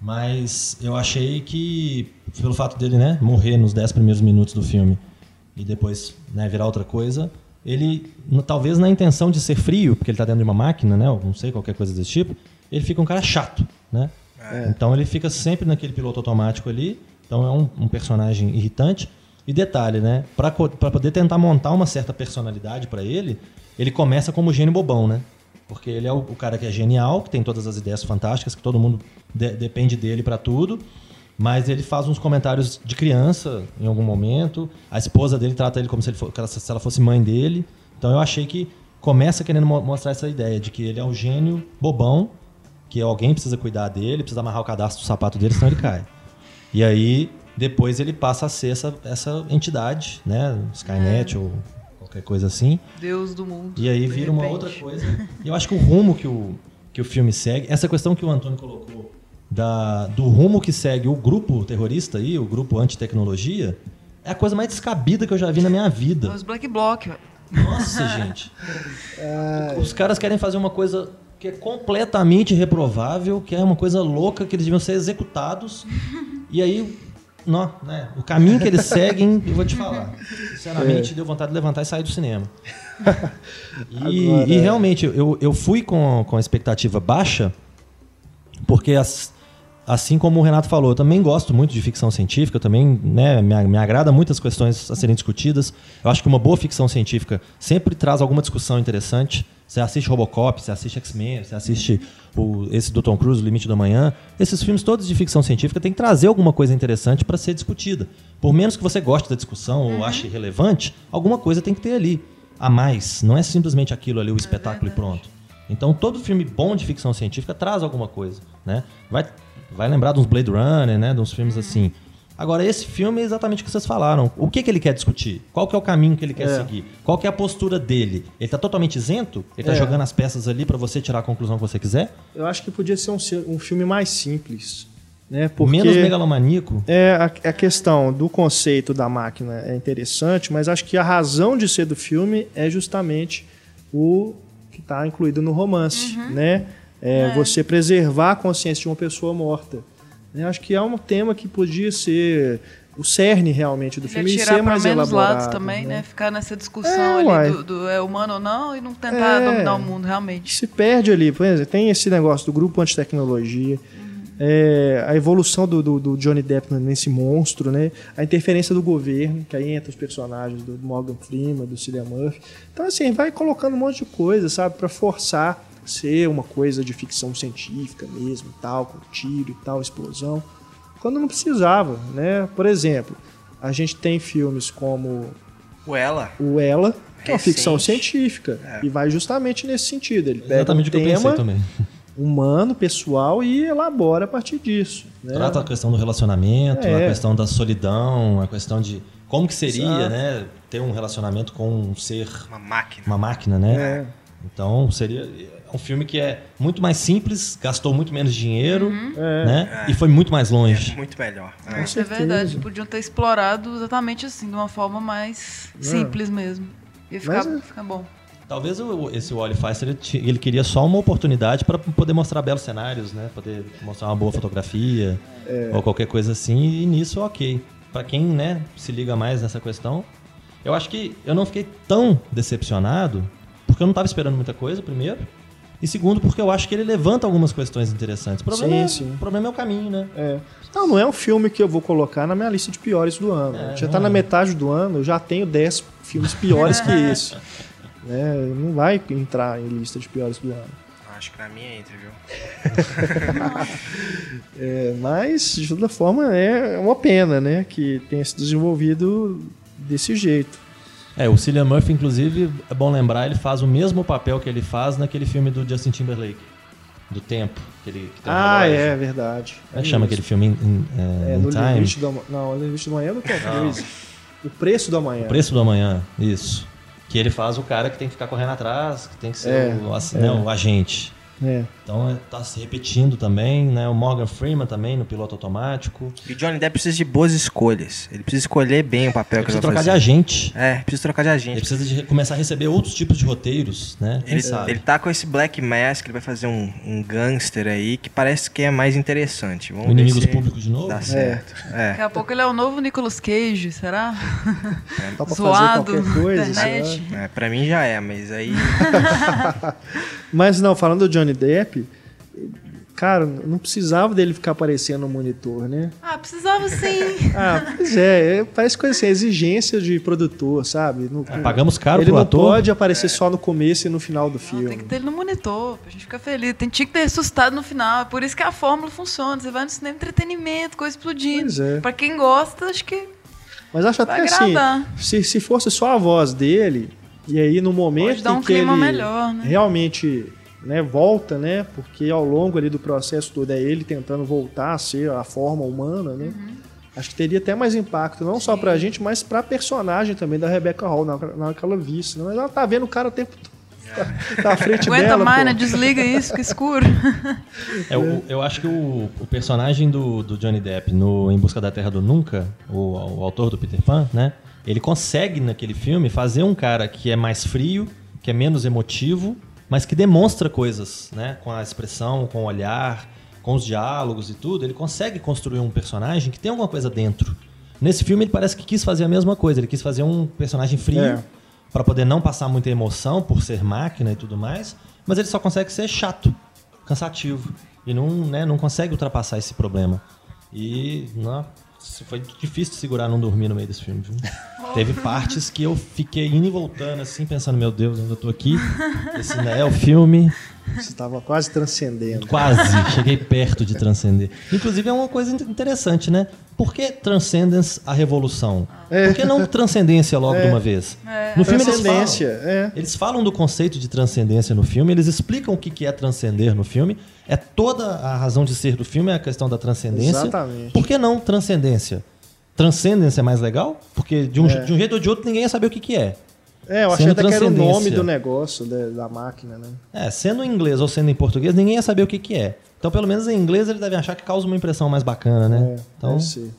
Mas eu achei que, pelo fato dele né, morrer nos 10 primeiros minutos do filme e depois né, virar outra coisa, ele, no- talvez na intenção de ser frio, porque ele tá dentro de uma máquina, né? Ou não sei, qualquer coisa desse tipo, ele fica um cara chato, né? Então ele fica sempre naquele piloto automático ali. Então é um, um personagem irritante. E detalhe, né? Pra poder tentar montar uma certa personalidade pra ele, ele começa como gênio bobão, né? Porque ele é o, o cara que é genial, que tem todas as ideias fantásticas, que todo mundo de- depende dele pra tudo. Mas ele faz uns comentários de criança em algum momento. A esposa dele trata ele como se, ele fo- se ela fosse mãe dele. Então eu achei que começa querendo mo- mostrar essa ideia de que ele é um gênio bobão, que alguém precisa cuidar dele, precisa amarrar o cadastro do sapato dele, senão ele cai. E aí, depois ele passa a ser essa, essa entidade, né? Skynet ou qualquer coisa assim. Deus do mundo. E aí vira uma repente. outra coisa. E eu acho que o rumo que o, que o filme segue, essa questão que o Antônio colocou, da, do rumo que segue o grupo terrorista aí, o grupo antitecnologia, é a coisa mais descabida que eu já vi na minha vida. Os Black Bloc, velho. Nossa, gente. Os caras querem fazer uma coisa que é completamente reprovável, que é uma coisa louca, que eles deviam ser executados. E aí, não, né, o caminho que eles seguem, eu vou te falar. Sinceramente, deu vontade de levantar e sair do cinema. E, Agora- e realmente, eu, eu fui com, com a expectativa baixa, porque as- assim como o Renato falou, eu também gosto muito de ficção científica, eu também né, me, me agrada muitas questões a serem discutidas. Eu acho que uma boa ficção científica sempre traz alguma discussão interessante. Você assiste Robocop, você assiste X-Men, você assiste o, esse do Tom Cruise, O Limite do Amanhã. Esses filmes todos de ficção científica têm que trazer alguma coisa interessante para ser discutida. Por menos que você goste da discussão ou ache relevante, alguma coisa tem que ter ali. A mais. Não é simplesmente aquilo ali, o espetáculo e pronto. Então todo filme bom de ficção científica traz alguma coisa, né? Vai, vai lembrar de uns Blade Runner, né? De uns filmes assim. Agora, esse filme é exatamente o que vocês falaram. O que, que ele quer discutir? Qual que é o caminho que ele quer É. seguir? Qual que é a postura dele? Ele tá totalmente isento? Ele tá É. jogando as peças ali para você tirar a conclusão que você quiser? Eu acho que podia ser um, um filme mais simples. Né? Porque Menos megalomaníaco? é, a, a questão do conceito da máquina é interessante, mas acho que a razão de ser do filme é justamente o que está incluído no romance. Né? É, Você preservar a consciência de uma pessoa morta. Eu acho que é um tema que podia ser o cerne realmente do filme e ser para mais menos elaborado. lados também, né? Ficar nessa É, discussão uai. ali do, do é humano ou não e não tentar É. dominar o mundo, realmente. se perde ali. Por exemplo, tem esse negócio do grupo antitecnologia, é, a evolução do, do- do Johnny Depp nesse monstro, né? A interferência do governo, que aí entra os personagens do Morgan Freeman, do Cillian Murphy. Então, assim, vai colocando um monte de coisa, sabe? Pra forçar ser uma coisa de ficção científica mesmo, tal, com tiro e tal, explosão. Quando não precisava, né? Por exemplo, a gente tem filmes como O Ela. o Ela, que é uma Recente. ficção científica, e vai justamente nesse sentido. Ele pega Exatamente um o que eu pensei tema também. humano, pessoal e elabora a partir disso. Né? Trata a questão do relacionamento, É. a questão da solidão, a questão de como que seria, Exato. né? Ter um relacionamento com um ser Uma máquina. uma máquina, né? É. Então seria é um filme que é muito mais simples, gastou muito menos dinheiro, É. né? E foi muito mais longe. Muito melhor. Com É. Isso é verdade. Podiam ter explorado exatamente assim, de uma forma mais simples mesmo. Ia ficar, Mas é- ficar bom. Talvez o- esse Wally Pfizer ele, ele queria só uma oportunidade para poder mostrar belos cenários, né? Poder mostrar uma boa fotografia ou qualquer coisa assim. E nisso, ok. pra quem, né, se liga mais nessa questão. Eu acho que eu não fiquei tão decepcionado, porque eu não tava esperando muita coisa, primeiro. E segundo, porque eu acho que ele levanta algumas questões interessantes. O problema, Sim, é, sim. o problema é o caminho, né? É. Não, não é um filme que eu vou colocar na minha lista de piores do ano. É, já não tá na é. metade do ano, eu já tenho 10 filmes piores que esse. Né? Não vai entrar em lista de piores do ano. Acho que na minha entra, viu? É, mas, de toda forma, é uma pena, né? Que tenha se desenvolvido desse jeito. É, o Cillian Murphy, inclusive, é bom lembrar, ele faz o mesmo papel que ele faz naquele filme do Justin Timberlake, do tempo. Que ele, que tem Ah, é verdade. Como é que chama aquele filme? In, É, In no Time? do amanhã. Não, no limite do amanhã é do Tom Cruise. O preço do amanhã. O Preço do Amanhã, isso. Que ele faz o cara que tem que ficar correndo atrás, que tem que ser É, o, é. né, o agente. É. Então é, tá se repetindo também, né? O Morgan Freeman também no piloto automático. E o Johnny Depp precisa de boas escolhas. Ele precisa escolher bem o papel Ele que ele precisa vai trocar de fazer. agente. É, precisa trocar de Ele agente. precisa de começar a receber outros tipos de roteiros, né? Ele, sabe? ele tá com esse Black Mask, ele vai fazer um, um gangster aí que parece que é mais interessante. Vamos O Inimigos Públicos de novo? Dá certo. É. Daqui a pouco ele é o novo Nicolas Cage, será? Só pra Zoado fazer qualquer coisa. É, pra mim já é, mas aí. Mas não, falando do Johnny Depp, cara, não precisava dele ficar aparecendo no monitor, né? Ah, precisava sim. Ah, pois é, é, parece coisa assim, exigência de produtor, sabe? Não- É, pagamos caro ele pro não ator. pode aparecer só no começo e no final do Não, filme. tem que ter ele no monitor, pra gente ficar feliz. Tem, tinha que ter assustado no final. É por isso que a fórmula funciona. Você vai no cinema entretenimento, coisa explodindo. Pois é. Pra quem gosta, acho que Mas acho até assim, agradar. se, se fosse só a voz dele, e aí no momento Pode dar um em que clima ele melhor, né? realmente né, volta, né? Porque ao longo ali do processo todo é ele tentando voltar a ser a forma humana, né? Uhum. Acho que teria até mais impacto, não só pra gente, mas pra personagem também da Rebecca Hall, na, na hora que ela visse. Né? Mas ela tá vendo o cara o tempo todo. Tá à frente Aguenta dela. mais, né? Desliga isso, fica escuro. É, o- eu acho que o, o personagem do, do Johnny Depp no Em Busca da Terra do Nunca, o, o autor do Peter Pan, né? Ele consegue naquele filme fazer um cara que é mais frio, que é menos emotivo, mas que demonstra coisas, né? Com a expressão, com o olhar, com os diálogos e tudo. Ele consegue construir um personagem que tem alguma coisa dentro. Nesse filme ele parece que quis fazer a mesma coisa. Ele quis fazer um personagem frio É. pra poder não passar muita emoção por ser máquina e tudo mais, mas ele só consegue ser chato, cansativo e não, né, não consegue ultrapassar esse problema. E não, foi difícil segurar não dormir no meio desse filme. Viu? Teve partes que eu fiquei indo e voltando assim, pensando, meu Deus, ainda tô aqui. Esse não é o filme. Você tava quase transcendendo. Quase, cheguei perto de transcender. Inclusive é uma coisa interessante, né? Por que Transcendence a revolução? Por que não transcendência logo de uma vez? No filme eles falam, Transcendência, é. eles falam do conceito de transcendência no filme, eles explicam o que que é transcender no filme. É toda a razão de ser do filme é a questão da transcendência. Exatamente. Por que não transcendência? Transcendência é mais legal? Porque de um, de um jeito ou de outro ninguém ia saber o que que é. É, eu achei até que era o nome do negócio, da, máquina, né? É, sendo em inglês ou sendo em português, ninguém ia saber o que que é. Então, pelo menos em inglês, eles devem achar que causa uma impressão mais bacana, né? É, então, deve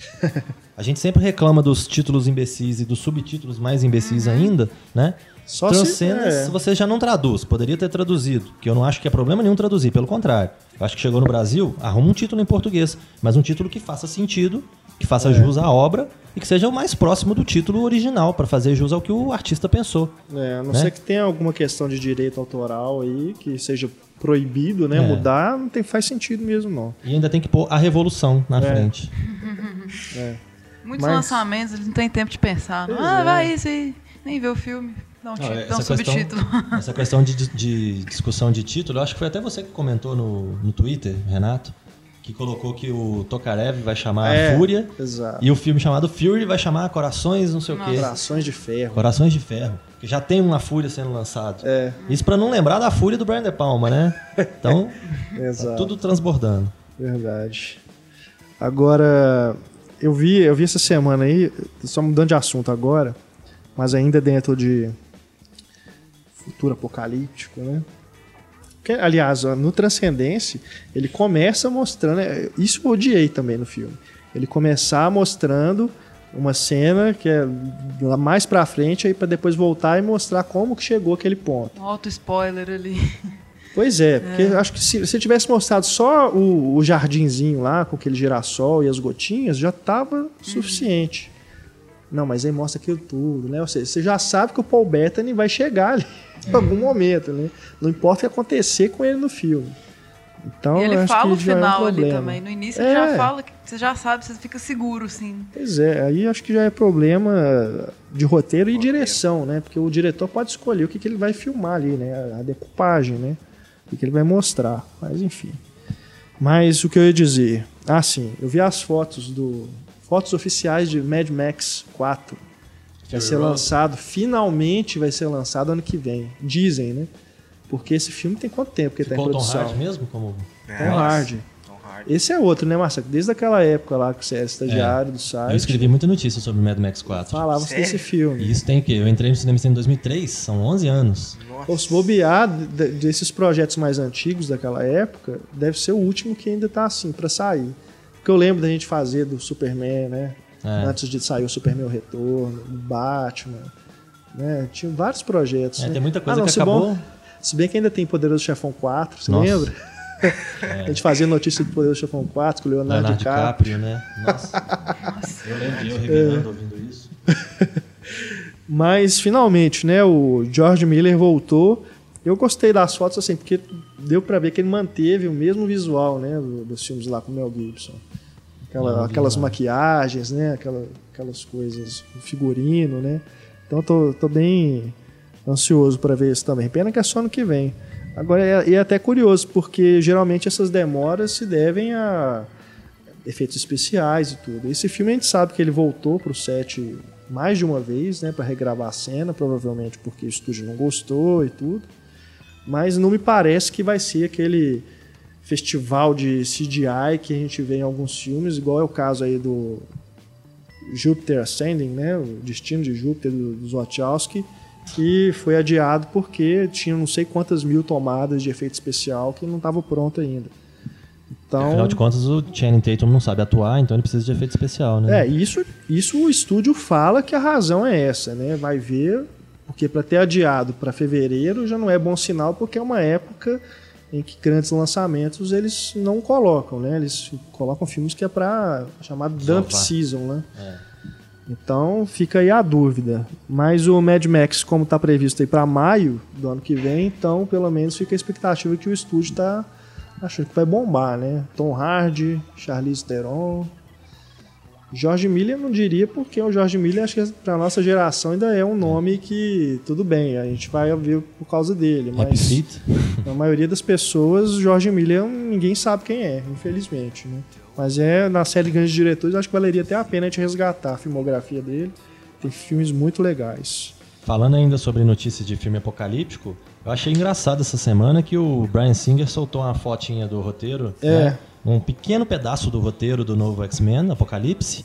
a gente sempre reclama dos títulos imbecis e dos subtítulos mais imbecis ainda, né? Só se- Transcendence, é. você já não traduz. Poderia ter traduzido, que eu não acho que é problema nenhum traduzir, pelo contrário. Eu acho que chegou no Brasil, arruma um título em português, mas um título que faça sentido, que faça É. jus à obra e que seja o mais próximo do título original, para fazer jus ao que o artista pensou. É, a não né? ser que tenha alguma questão de direito autoral aí, que seja proibido, né? É. Mudar, não tem, faz sentido mesmo, não. E ainda tem que pôr a revolução na É. frente. Muitos Mas- lançamentos, eles não têm tempo de pensar. não. Ah, é. vai isso aí. Nem vê o filme. Dá um, Não, ti- dá um essa questão- subtítulo. Essa questão de, de discussão de título, eu acho que foi até você que comentou no, no Twitter, Renato, que colocou que o Tokarev vai chamar É, Fúria Exato. e o filme chamado Fury vai chamar Corações, não sei o quê. Corações de ferro. Corações de Ferro. Que já tem uma Fúria sendo lançado. É, Isso pra não lembrar da Fúria do Brian De Palma, né? Então, tá exato. tudo transbordando. Verdade. Agora, eu vi, eu vi essa semana aí, só mudando de assunto agora, mas ainda dentro de futuro apocalíptico, né? Que, aliás, no Transcendência, ele começa mostrando. é, Isso eu odiei também no filme. Ele começar mostrando uma cena que é lá mais pra frente, aí pra depois voltar e mostrar como que chegou aquele ponto. Um auto spoiler ali. Pois é, porque eu acho que se você tivesse mostrado só o, o jardinzinho lá, com aquele girassol e as gotinhas, já tava suficiente. Não, mas aí mostra aquilo tudo, né? Ou seja, você já sabe que o Paul Bettany vai chegar ali em algum momento, né? Não importa o que acontecer com ele no filme. Então, e ele fala o que já é um final ali também. No início É. ele já fala que você já sabe, você fica seguro, assim. Pois é, aí acho que já é problema de roteiro e direção, né? Porque o diretor pode escolher o que, que ele vai filmar ali, né? A decupagem, né? O que, que ele vai mostrar. Mas enfim. Mas o que eu ia dizer? Ah, sim, eu vi as fotos do. Fotos oficiais de Mad Max 4. Vai ser lançado, finalmente vai ser lançado ano que vem. Dizem, né? Porque esse filme tem quanto tempo que ele tá em Ficou o Tom produção? Hardy mesmo? Como... Tom Hardy. Tom Hardy. Esse é outro, né, Marcelo? Desde aquela época lá que você era estagiário do site. Eu escrevi muita notícia sobre Mad Max 4. Falava Sério? desse filme. E isso tem o quê? Eu entrei no cinema em 2003, são 11 anos. Nossa. Ou se bobear de- desses projetos mais antigos daquela época, deve ser o último que ainda tá assim pra sair. Porque eu lembro da gente fazer do Superman, né? É. Antes de sair o Superman o Retorno, o Batman, né? Tinha vários projetos. É, né? tem muita coisa Ah, não, que se acabou. bom- se bem que ainda tem Poderoso Chefão 4, você Nossa. É. lembra? A gente fazia notícia do Poderoso Chefão 4 com o Leonardo, Leonardo DiCaprio. DiCaprio, né? Nossa. eu lembro de eu revirando ouvindo isso. Mas finalmente, né, o George Miller voltou. Eu gostei das fotos assim, porque deu pra ver que ele manteve o mesmo visual, né, do- dos filmes lá com o Mel Gibson. Aquela- aquelas maquiagens, né, aquela- aquelas coisas, o figurino, né. Então tô, tô bem ansioso pra ver isso também. Pena que é só no que vem. Agora é, é até curioso, porque geralmente essas demoras se devem a efeitos especiais e tudo. Esse filme a gente sabe que ele voltou pro set mais de uma vez, né, para regravar a cena, provavelmente porque o estúdio não gostou e tudo. Mas não me parece que vai ser aquele festival de CGI que a gente vê em alguns filmes, igual é o caso aí do Júpiter Ascending, né, o Destino de Júpiter do, do Wachowski, que foi adiado porque tinha não sei quantas mil tomadas de efeito especial que não estava pronto ainda. Então, Afinal de contas, o Channing Tatum não sabe atuar, então ele precisa de efeito especial, né? É, isso, isso o estúdio fala que a razão é essa, né? Vai ver, porque para ter adiado para fevereiro já não é bom sinal, porque é uma época em que grandes lançamentos eles não colocam, né? Eles colocam filmes que é para chamado dump season, né? Então fica aí a dúvida. Mas o Mad Max, como está previsto aí para maio do ano que vem, então pelo menos fica a expectativa que o estúdio está achando que vai bombar, né? Tom Hardy, Charlize Theron, Jorge Miller não diria, porque o Jorge Miller, acho que pra nossa geração ainda é um nome que, tudo bem, a gente vai ver por causa dele, mas a maioria das pessoas, Jorge Miller, ninguém sabe quem é, infelizmente, né? Mas é, na série de grandes diretores, acho que valeria até a pena a gente resgatar a filmografia dele. Tem filmes muito legais. Falando ainda sobre notícias de filme apocalíptico, eu achei engraçado essa semana que o Brian Singer soltou uma fotinha do roteiro, É. né? Um pequeno pedaço do roteiro do novo X-Men, Apocalipse,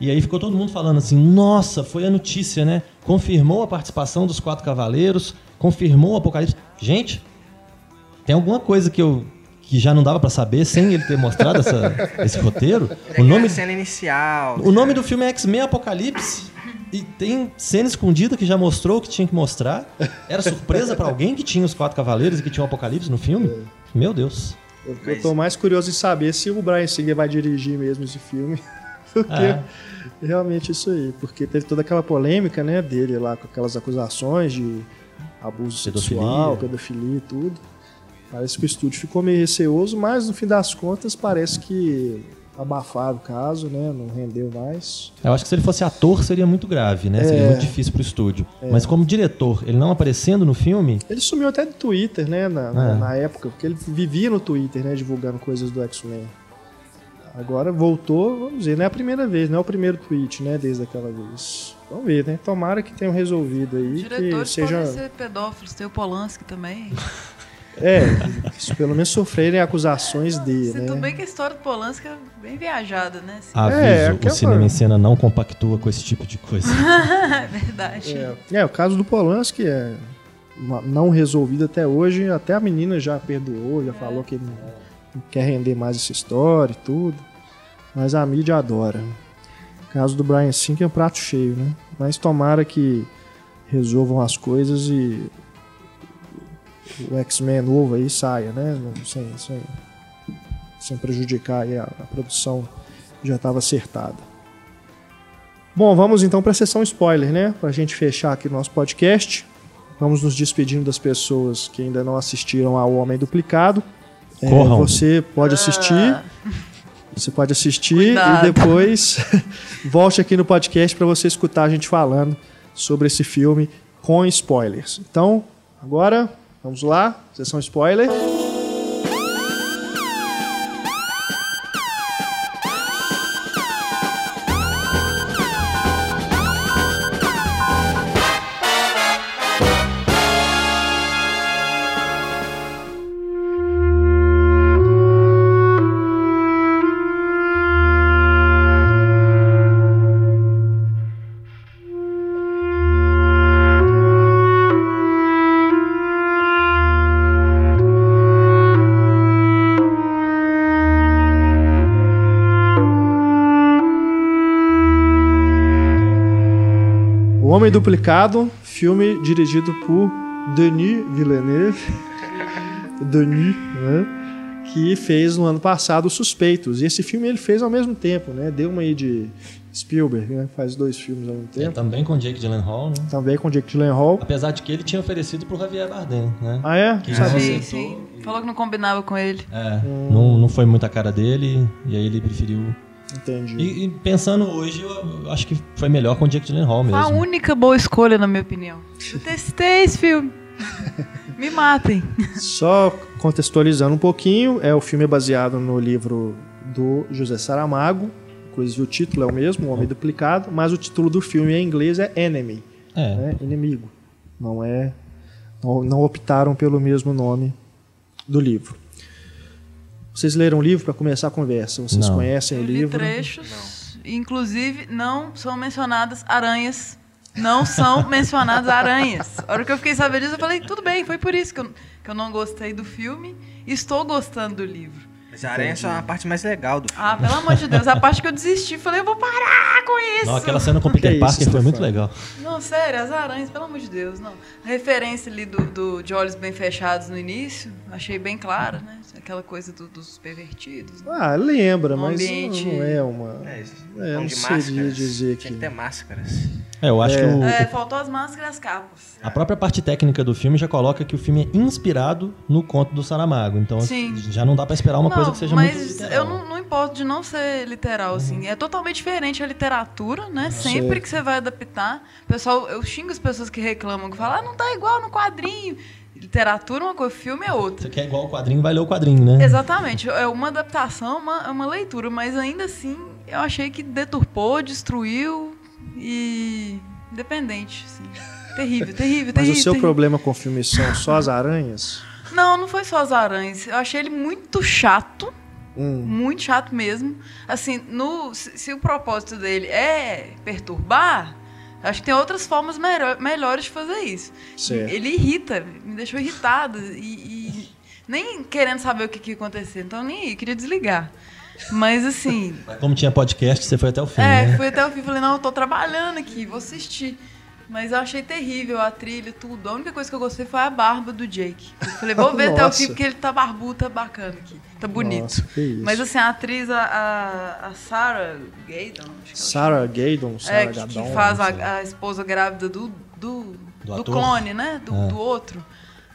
e aí ficou todo mundo falando assim, nossa, foi a notícia, né? Confirmou a participação dos Quatro Cavaleiros, confirmou o Apocalipse. Gente, tem alguma coisa que eu que já não dava pra saber sem ele ter mostrado essa- esse roteiro? O nome, É cena inicial. o nome do filme é X-Men Apocalipse. E tem cena escondida que já mostrou o que tinha que mostrar. Era surpresa pra alguém que tinha os quatro cavaleiros e que tinha o Apocalipse no filme? Meu Deus. Eu, Mas- eu tô mais curioso em saber se o Brian Singer vai dirigir mesmo esse filme. Porque É. realmente isso aí. Porque teve toda aquela polêmica, né, dele lá com aquelas acusações de abuso Pedofilia. sexual, pedofilia e tudo. Parece que o estúdio ficou meio receoso, mas no fim das contas parece que abafaram o caso, né? Não rendeu mais. Eu acho que se ele fosse ator seria muito grave, né? Seria É. muito difícil pro estúdio. Mas como diretor, ele não aparecendo no filme, Ele sumiu até do Twitter, né? Na, na- É. na época, porque ele vivia no Twitter, né? Divulgando coisas do X-Men. Agora voltou, vamos dizer, não é a primeira vez, não é o primeiro tweet, né? Desde aquela vez. Vamos ver, né? Tomara que tenham resolvido aí, que Diretores seja. podem ser pedófilos, tem o Polanski também. É, pelo menos sofrerem acusações de, Sinto né? bem que a história do Polanski é bem viajada, né? assim. aviso, É, o cinema em cena não compactua com esse tipo de coisa. É verdade. É, é, o caso do Polanski é não resolvido até hoje. Até a menina já perdoou, já falou que não, não quer render mais essa história e tudo. Mas a mídia adora. O caso do Brian Singer é um prato cheio, né? Mas tomara que resolvam as coisas e o X-Men novo aí saia, né? Sem, sem, sem prejudicar aí a, a produção que já estava acertada. Bom, vamos então para a sessão spoiler, né? Para a gente fechar aqui o nosso podcast. Vamos nos despedindo das pessoas que ainda não assistiram ao Homem Duplicado. É, você pode assistir. Ah, Você pode assistir Cuidado. e depois volte aqui no podcast para você escutar a gente falando sobre esse filme com spoilers. Então, agora, vamos lá, sessão spoiler. Duplicado, filme dirigido por Denis Villeneuve. Denis, né? Que fez no ano passado Os Suspeitos. E esse filme ele fez ao mesmo tempo, né? Deu uma aí de Spielberg, né? Faz dois filmes ao mesmo É, tempo. também com Jake Gyllenhaal, né? Também com Jake Gyllenhaal. Apesar de que ele tinha oferecido pro Javier Bardem, né? Ah, é? Que Sabia. sim, sim. Falou que não combinava com ele. É, não, não foi muito a cara dele, e aí ele preferiu. Entendi. E, e pensando hoje, eu, acho que foi melhor com o Jake Gyllenhaal Foi a mesmo. única boa escolha, na minha opinião. Eu testei esse filme. Me matem. Só contextualizando um pouquinho, é o filme é baseado no livro do José Saramago, inclusive o título é o mesmo, O Homem Duplicado, mas o título do filme em inglês é Enemy, É, né? inimigo. Não é, não, não optaram pelo mesmo nome do livro. Vocês leram o livro para começar a conversa? Vocês Não. conhecem Eu o li livro? trechos. Inclusive, não são mencionadas aranhas. Não são mencionadas aranhas. A hora que eu fiquei sabendo disso, eu falei, tudo bem, foi por isso que eu, que eu não gostei do filme. e Estou gostando do livro. Mas a aranha é só a parte mais legal do filme. Ah, pelo amor de Deus, a parte que eu desisti, falei, eu vou parar com isso. não, aquela cena com o Que Peter isso, Parker foi muito legal. Não, sério, as aranhas, pelo amor de Deus, não. A referência ali do, do- de olhos bem fechados no início, achei bem clara, né? Aquela coisa do- dos pervertidos. né? Ah, lembra, Um mas ambiente- não é uma... É, É, não de seria dizer que- que ter máscaras. É, eu acho que o, É, faltou as máscaras e as capas. a própria parte técnica do filme já coloca que o filme é inspirado no conto do Saramago. Então Sim. já não dá pra esperar uma não, coisa que seja mas muito literal. eu não, não importo de não ser literal, assim. É totalmente diferente a literatura, né? Sempre Sei. que você vai adaptar. Pessoal, eu xingo as pessoas que reclamam, que falam, ah, não tá igual no quadrinho. Literatura é uma coisa, filme é outra. Você quer igual o quadrinho, vai ler o quadrinho, né? Exatamente, é uma adaptação, uma, é uma leitura, mas ainda assim eu achei que deturpou, destruiu e. independente, assim. Terrível, terrível, Mas terrível. o seu terrível. problema com o filme são só as aranhas? Não, não foi só as aranhas. Eu achei ele muito chato. Hum, Muito chato mesmo. Assim, no, se, se o propósito dele é perturbar, acho que tem outras formas melhor- melhores de fazer isso. Certo. Ele irrita, me deixou irritada e, e nem querendo saber o que, que ia acontecer. Então nem queria desligar. Mas assim, Como tinha podcast, você foi até o fim, é, né? fui até o fim e falei, não, eu tô trabalhando aqui, vou assistir. Mas eu achei terrível a trilha, tudo. A única coisa que eu gostei foi a barba do Jake. Eu falei, vou ver até o fim, porque ele tá barbudo, tá bacana aqui. Tá bonito. Nossa, que isso. Mas assim, a atriz, a, a, Sarah Gaydon, acho que ela Sarah Gaydon, é, Sarah que, Gadon. que faz a, a esposa grávida do, do, Do do, clone, né? Do, É. do outro.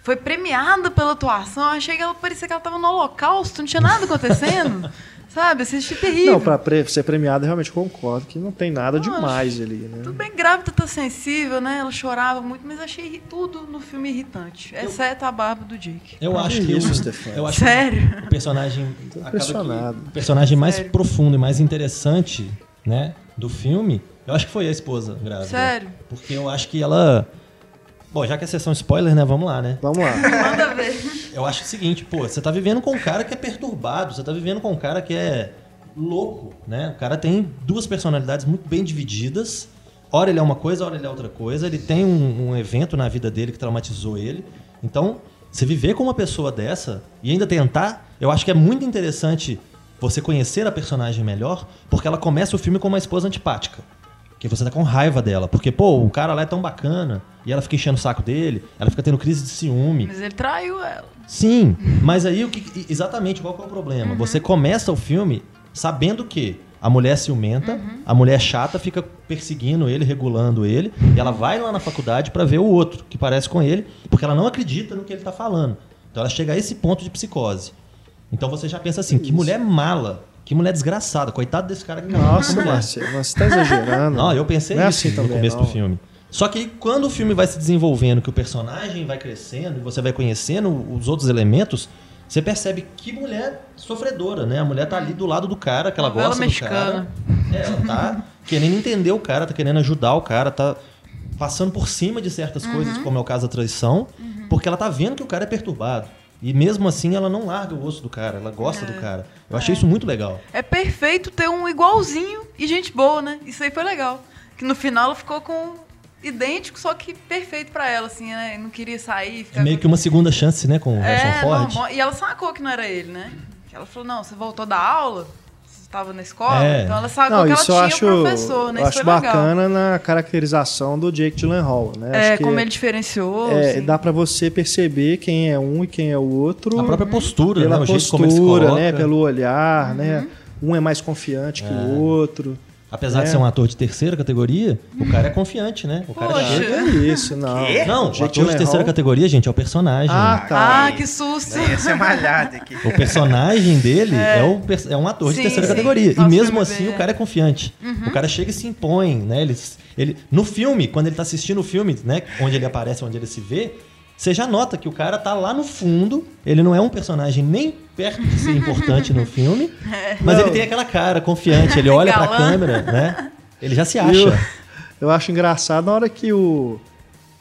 Foi premiada pela atuação. Eu achei que ela parecia que ela tava no holocausto, não tinha nada acontecendo. Sabe? Assisti terrível. Não, pra pre- ser premiada, realmente concordo que não tem nada demais ali, né? Tudo bem, grávida tá sensível, né? Ela chorava muito, mas achei tudo no filme irritante. Exceto a barba do Jake. Eu acho que isso, o, Stefano? eu acho Sério? que o personagem acaba que impressionado. o personagem mais Sério. profundo e mais interessante, né, do filme, eu acho que foi a esposa grávida. Sério? Porque eu acho que ela Bom, já que é sessão spoiler, né, vamos lá, né? Vamos lá. Manda ver. Eu acho o seguinte, pô, você tá vivendo com um cara que é perturbado, você tá vivendo com um cara que é louco, né? O cara tem duas personalidades muito bem divididas. Ora ele é uma coisa, ora ele é outra coisa. Ele tem um, um evento na vida dele que traumatizou ele. Então, você viver com uma pessoa dessa e ainda tentar, eu acho que é muito interessante você conhecer a personagem melhor, porque ela começa o filme com uma esposa antipática. Que você tá com raiva dela. Porque, pô, o cara lá é tão bacana. E ela fica enchendo o saco dele. Ela fica tendo crise de ciúme. Mas ele traiu ela. Sim, mas aí o que exatamente qual que é o problema? Uhum. Você começa o filme sabendo que a mulher ciumenta, Uhum. a mulher chata fica perseguindo ele, regulando ele, e ela vai lá na faculdade pra ver o outro que parece com ele, porque ela não acredita no que ele tá falando. Então ela chega a esse ponto de psicose. Então você já pensa assim, que mulher mala, que mulher desgraçada, coitado desse cara que Nossa, mulher. Marcelo, você tá exagerando. Não, eu pensei Não é isso assim no também, começo não. do filme. Só que aí, quando o filme vai se desenvolvendo, que o personagem vai crescendo, e você vai conhecendo os outros elementos, você percebe que mulher sofredora, né? A mulher tá ali do lado do cara, que ela gosta mexicana. do cara. É, ela tá querendo entender o cara, tá querendo ajudar o cara, tá passando por cima de certas Uhum. coisas, como é o caso da traição, porque ela tá vendo que o cara é perturbado. E mesmo assim ela não larga o osso do cara, ela gosta do cara. Eu achei isso muito legal. É perfeito ter um igualzinho e gente boa, né? Isso aí foi legal. Que no final ela ficou com idêntico, só que perfeito pra ela, assim, né? Não queria sair, É meio com- que uma segunda chance, né, com o Harrison É, Ford. não, e ela sacou que não era ele, né? Ela falou, não, você voltou da aula? Estava na escola? É. Então ela sacou Não, que ela tinha acho, um professor, né? eu Isso acho foi legal. bacana na caracterização do Jake Gyllenhaal, né? É, Acho que como ele diferenciou. é, assim. dá pra você perceber quem é um e quem é o outro A própria postura, pela né? Postura, coloca. né? Pelo olhar, Uhum. né? Um é mais confiante que É. o outro. Apesar de É. ser um ator de terceira categoria, o cara é confiante, né? O cara Poxa. chega. Que é isso, não. Quê? Não, o ator de terceira categoria, gente, é o personagem. Ah, tá. Ah, que susto! Essa é malhada aqui. O personagem dele é, o pers- é um ator de Sim, terceira sim. categoria. Nossa, e mesmo assim, o cara é confiante. O cara chega e se impõe, né? Ele, ele, no filme, quando ele tá assistindo o filme, né? Onde ele aparece, onde ele se vê, você já nota que o cara tá lá no fundo. Ele não é um personagem nem perto de ser importante no filme. Mas Não. ele tem aquela cara confiante. Ele olha pra Galã. câmera, né? Ele já se Eu, acha. eu acho engraçado na hora que o,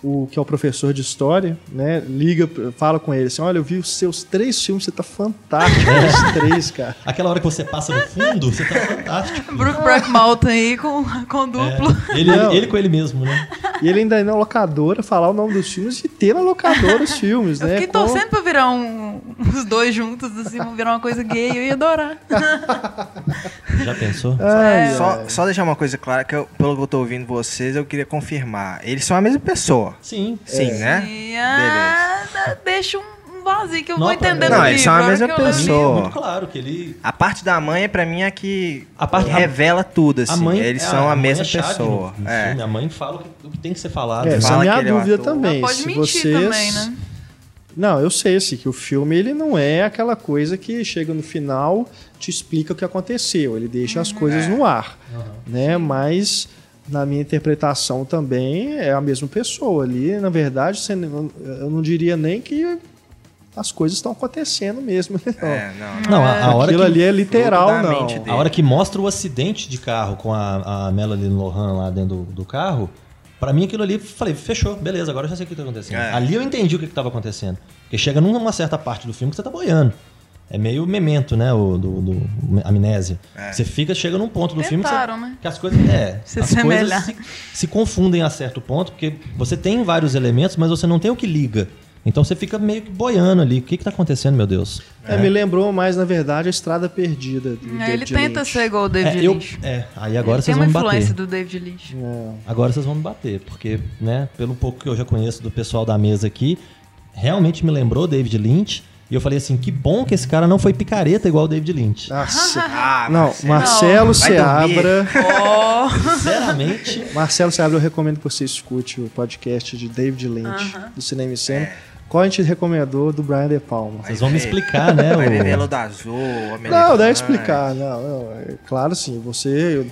o que é o professor de história, né, liga, fala com ele assim, olha, eu vi os seus três filmes, você tá fantástico nos três, cara. Aquela hora que você passa no fundo, você tá fantástico. Brookback Mountain aí com, com duplo. É, ele, Não. ele com ele mesmo, né? E ele ainda ir na locadora, falar o nome dos filmes e ter na locadora os filmes, Eu né? fiquei com- torcendo pra virar um, os dois juntos, assim, virar uma coisa gay, eu ia adorar. Já pensou? Ai. Só, só deixar uma coisa clara, que eu- pelo que eu tô ouvindo vocês, eu queria confirmar. Eles são a mesma pessoa. Sim. Sim, né? E, ah, deixa um vazio que eu Não, vou pra- entender Não, eles livro. são a mesma pessoa. É muito claro que ele. A parte da mãe, pra mim, é que A parte- a- revela tudo, assim. a mãe, Eles é, são a, mãe mesma é pessoa. no- no É. filme. A mãe fala o que, o que tem que ser falado. É, né? essa é a Fala minha que ele é o dúvida ator. também. Ela pode se mentir vocês... também, né? Não, eu sei, assim, que o filme ele não é aquela coisa que chega no final, te explica o que aconteceu. Ele deixa Uhum. as coisas no ar, né? Mas na minha interpretação também é a mesma pessoa ali. Na verdade, eu não diria nem que as coisas estão acontecendo mesmo. né? Não. É, não. Não, a, a hora Aquilo que, ali é literal, não. dele. a hora que mostra o acidente de carro com a, a Melanie Lohan lá dentro do, do carro, pra mim aquilo ali, falei, fechou, beleza, agora eu já sei o que tá acontecendo. É. Ali eu entendi o que, que tava acontecendo. Porque chega numa certa parte do filme que você tá boiando. É meio memento, né? O, do, do amnésia. É. Você fica, chega num ponto do filme que, Tentaram, você, né? que as coisas. É, Se as coisas se, se confundem a certo ponto, porque você tem vários elementos, mas você não tem o que liga. Então você fica meio que boiando ali. O que, que tá acontecendo, meu Deus? É, me lembrou mais, na verdade, a Estrada Perdida. Do É, ele tenta Lynch. ser igual o David É, eu, Lynch. é, aí agora Ele vocês tem vão uma me bater. influência do David Lynch. É. Agora vocês vão me bater, porque, né, pelo pouco que eu já conheço do pessoal da mesa aqui, realmente me lembrou David Lynch. E eu falei assim, que bom que esse cara não foi picareta igual o David Lynch. Nossa. Ah, Não, Marcelo. Seabra. Oh, Sinceramente, Marcelo Seabra, eu recomendo que você escute o podcast de David Lynch, do Cinema e Cena. Qual a gente recomendou do Brian De Palma? vocês vão me ver. explicar, né? Vai o- Velo da Azul, Não, deve explicar. Não, não, é claro, sim. Você, eu-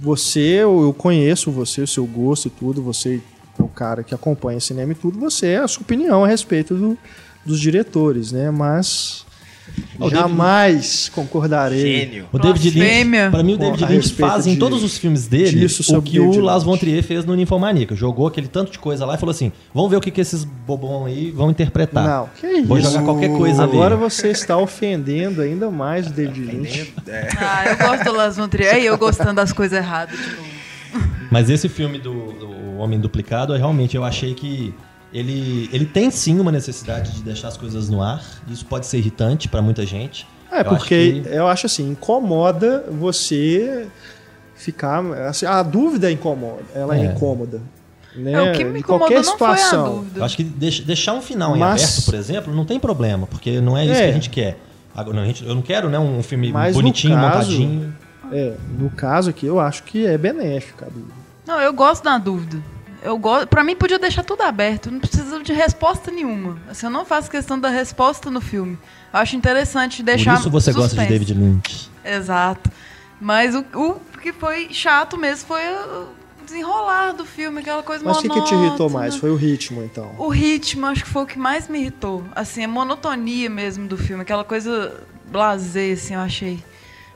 você, eu eu conheço você, o seu gosto e tudo. Você é o cara que acompanha cinema e tudo. Você é a sua opinião a respeito do- dos diretores, né? Mas O David- jamais concordarei. Gênio. O David. Lynch, pra mim o David Lynch faz em de- todos os filmes dele o que o David Lars Lynch. von Trier fez no Ninfomaníaca. Jogou aquele tanto de coisa lá e falou assim, vamos ver o que, que esses bobão aí vão interpretar. Não, que isso. Vou jogar qualquer coisa ali. Agora você está ofendendo ainda mais o David Lynch. É. ah, eu gosto do Las Von Trier e eu gostando das coisas erradas de novo. Mas esse filme do, do Homem Duplicado, eu realmente eu achei que ele, ele tem sim uma necessidade de deixar as coisas no ar. Isso pode ser irritante pra muita gente. É, Eu porque acho que- eu acho assim, incomoda você ficar. assim, a dúvida incomoda, ela é, É. incômoda. Né? É, o que me Em incomodou qualquer não foi a situação. dúvida. Eu acho que deix- deixar um final em Mas- aberto, por exemplo, não tem problema, porque não é isso É. que a gente quer. Agora, não, a gente- eu não quero né, um filme Mas bonitinho, caso- montadinho. É, no caso aqui, eu acho que é benéfica a dúvida. Não, eu gosto da dúvida. Eu gosto, para mim podia deixar tudo aberto, não precisa de resposta nenhuma. Assim, eu não faço questão da resposta no filme. Eu acho interessante deixar Por isso você gosta de suspense. David Lynch. Exato. Mas o, o que foi chato mesmo foi o desenrolar do filme, aquela coisa Mas o que, te irritou mais? Foi o ritmo, então. O ritmo, acho que foi o que mais me irritou. Assim, a monotonia mesmo do filme, aquela coisa blasé, assim, eu achei.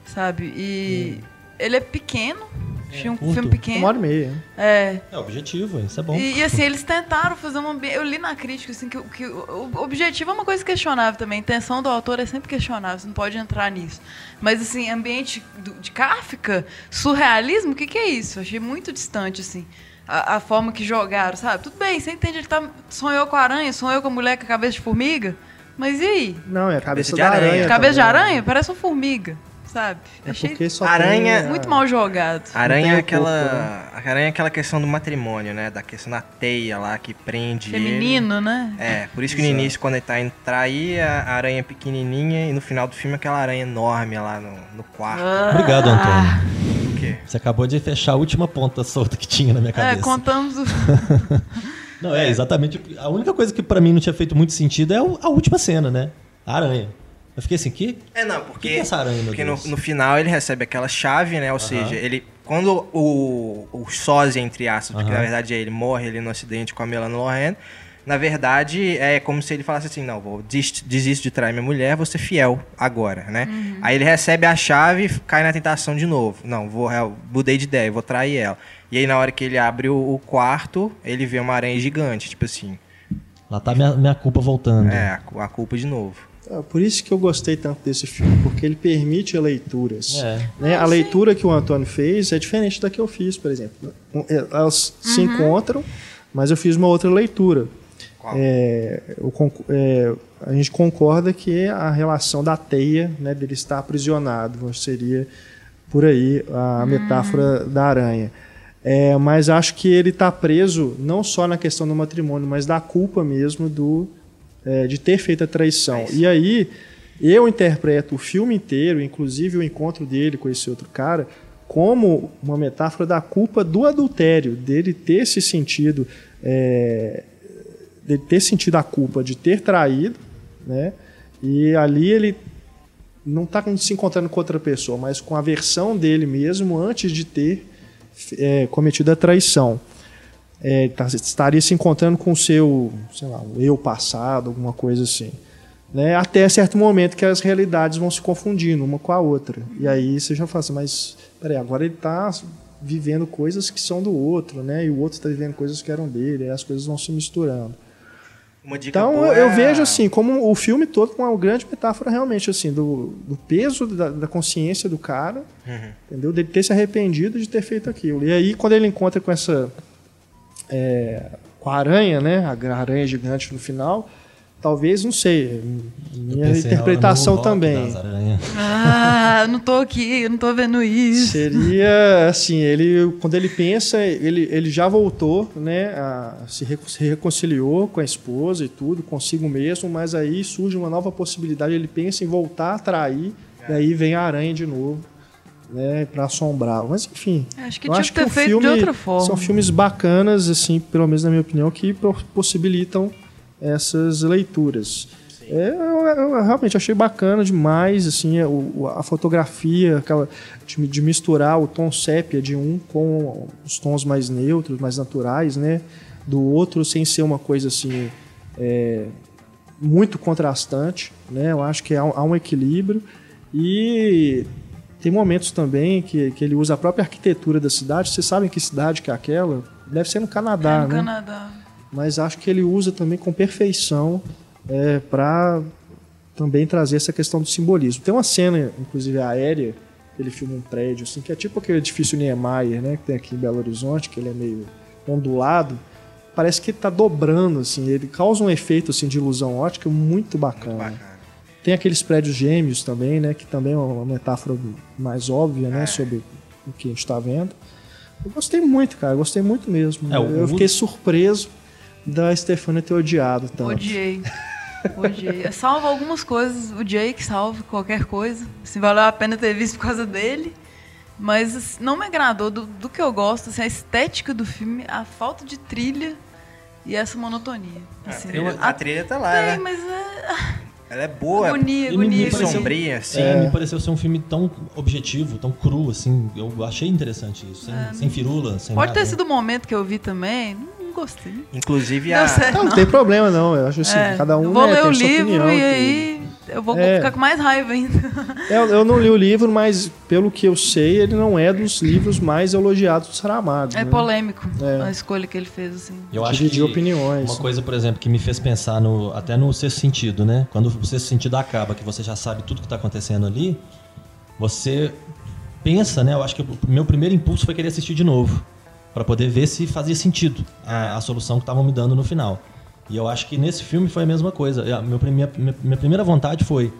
Sabe? E ele é pequeno. Achei um curto. filme pequeno. Uma hora e meia. É. É objetivo, isso é bom. E, e, assim, eles tentaram fazer um ambiente. Eu li na crítica, assim, que, o- que o objetivo é uma coisa questionável também. A intenção do autor é sempre questionável, você não pode entrar nisso. Mas, assim, ambiente do- de Kafka, surrealismo, o que, que é isso? Eu achei muito distante, assim. A, a forma que jogaram, sabe? Tudo bem, você entende, ele tá, sonhou com a aranha, sonhou com a mulher com a cabeça de formiga. Mas e aí? Não, é a cabeça, Cabeça de da aranha. aranha. cabeça de também. aranha? Parece uma formiga, sabe? É achei porque só Aranha- tem a- muito mal jogado. Aranha é aquela. A aranha é aquela questão do matrimônio, né? Da questão da teia lá que prende. ele. Feminino, né? É, por isso que no início, quando ele tá indo trair, a aranha é pequenininha e no final do filme aquela aranha enorme lá no, no quarto. Ah. Obrigado, Antônio. O quê? Você acabou de fechar a última ponta solta que tinha na minha É, cabeça. contamos o. Não, é exatamente. A única coisa que pra mim não tinha feito muito sentido é a última cena, né? A aranha. Eu fiquei assim, que? É, não, que porque. que é essa aranha, Porque no, no final ele recebe aquela chave, né? Ou seja, ele. Quando o, o sósia, entre aspas, porque Aham. na verdade ele morre ali no acidente com a Melanie Lohan, na verdade é como se ele falasse assim: não, vou desist, desisto de trair minha mulher, vou ser fiel agora, né? Aí ele recebe a chave e cai na tentação de novo. Não, vou, eu mudei de ideia, vou trair ela. E aí na hora que ele abre o, o quarto, ele vê uma aranha gigante, tipo assim. Lá tá minha, minha culpa voltando. É, a culpa de novo. É, Por isso que eu gostei tanto desse filme, porque ele permite leituras. É. Né? A leitura que o Antônio fez é diferente da que eu fiz, por exemplo. É, Elas se encontram, mas eu fiz uma outra leitura. É, é, a gente concorda que a relação da teia, né, dele estar aprisionado, seria por aí a metáfora da aranha. É, mas acho que ele está preso não só na questão do matrimônio, mas da culpa mesmo do é, de ter feito a traição. E aí eu interpreto o filme inteiro, inclusive o encontro dele com esse outro cara, como uma metáfora da culpa do adultério, dele ter se sentido é, dele ter sentido a culpa de ter traído, né? E ali ele não está se encontrando com outra pessoa, mas com a versão dele mesmo antes de ter é, cometido a traição. É, tá- estaria se encontrando com o seu, sei lá, o eu passado, alguma coisa assim. Né? Até certo momento que as realidades vão se confundindo uma com a outra. E aí você já fala assim, mas peraí, agora ele está vivendo coisas que são do outro, né? E o outro está vivendo coisas que eram dele, aí as coisas vão se misturando. Então boa eu é vejo assim, como o filme todo com uma grande metáfora realmente assim, do, do peso da, da consciência do cara, Uhum. entendeu? Dele ter se arrependido de ter feito aquilo. E aí quando ele encontra com essa é, com a aranha, né? A aranha gigante no final, talvez, não sei, minha pensei interpretação também. Ah, eu não tô aqui, eu não tô vendo isso. Seria assim, ele quando ele pensa, ele, ele já voltou, né, a, se, re- se reconciliou com a esposa e tudo, consigo mesmo, mas aí surge uma nova possibilidade, ele pensa em voltar a trair, e aí vem a aranha de novo, né, para assombrar. Mas enfim, Acho que eu tinha acho que ter o feito filme de outra forma. são filmes bacanas, assim, pelo menos na minha opinião, que possibilitam essas leituras. É, eu, eu realmente achei bacana demais, assim, a, o- a fotografia, aquela de, de misturar o tom sépia de um com os tons mais neutros, mais naturais, né, do outro, sem ser uma coisa assim é, muito contrastante, né. Eu acho que há, há um equilíbrio e tem momentos também que, que ele usa a própria arquitetura da cidade. Vocês sabem que cidade que é aquela? Deve ser no Canadá, É, no né? Canadá. mas acho que ele usa também com perfeição é, para também trazer essa questão do simbolismo. Tem uma cena, inclusive aérea, que ele filma um prédio, assim, que é tipo aquele edifício Niemeyer, né, que tem aqui em Belo Horizonte, que ele é meio ondulado. Parece que está dobrando, assim, ele causa um efeito assim, de ilusão ótica muito bacana. Bacana. Tem aqueles prédios gêmeos também, né, que também é uma metáfora mais óbvia, né, É. sobre o que a gente tá vendo. Eu gostei muito, cara, gostei muito mesmo. É, o- eu fiquei surpreso da Stefania ter odiado tanto. Odiei. Odiei. Salva algumas coisas, o Jake salva qualquer coisa. Assim, valeu a pena ter visto por causa dele. Mas assim, não me agradou do, do que eu gosto, assim, a estética do filme, a falta de trilha e essa monotonia. A Assim, trilha, a- a trilha tá lá, tem, né? mas é Ela é boa, agonia, E me- me agonia. pareceu- sombria, assim. Sim, me pareceu ser um filme tão objetivo, tão cru, assim. Eu achei interessante isso. Sem, sem firula, sem Pode nada, ter sido o momento que eu vi também, gostei. Inclusive a. certo. Não, não tem problema não, eu acho assim, É, cada um eu vou né, ler tem o sua livro opinião, e tudo. aí eu vou É. ficar com mais raiva ainda. Eu, eu não li o livro, mas pelo que eu sei, ele não é dos livros mais elogiados do Saramago. É né? polêmico É. a escolha que ele fez, assim. Eu acho Dividir que opiniões. Uma coisa, por exemplo, que me fez pensar no, até no sexto sentido, né? Quando o sexto sentido acaba, que você já sabe tudo que está acontecendo ali, você pensa, né? Eu acho que o meu primeiro impulso foi querer assistir de novo, para poder ver se fazia sentido a, a solução que estavam me dando no final. E eu acho que nesse filme foi a mesma coisa. A meu minha, minha primeira vontade foi,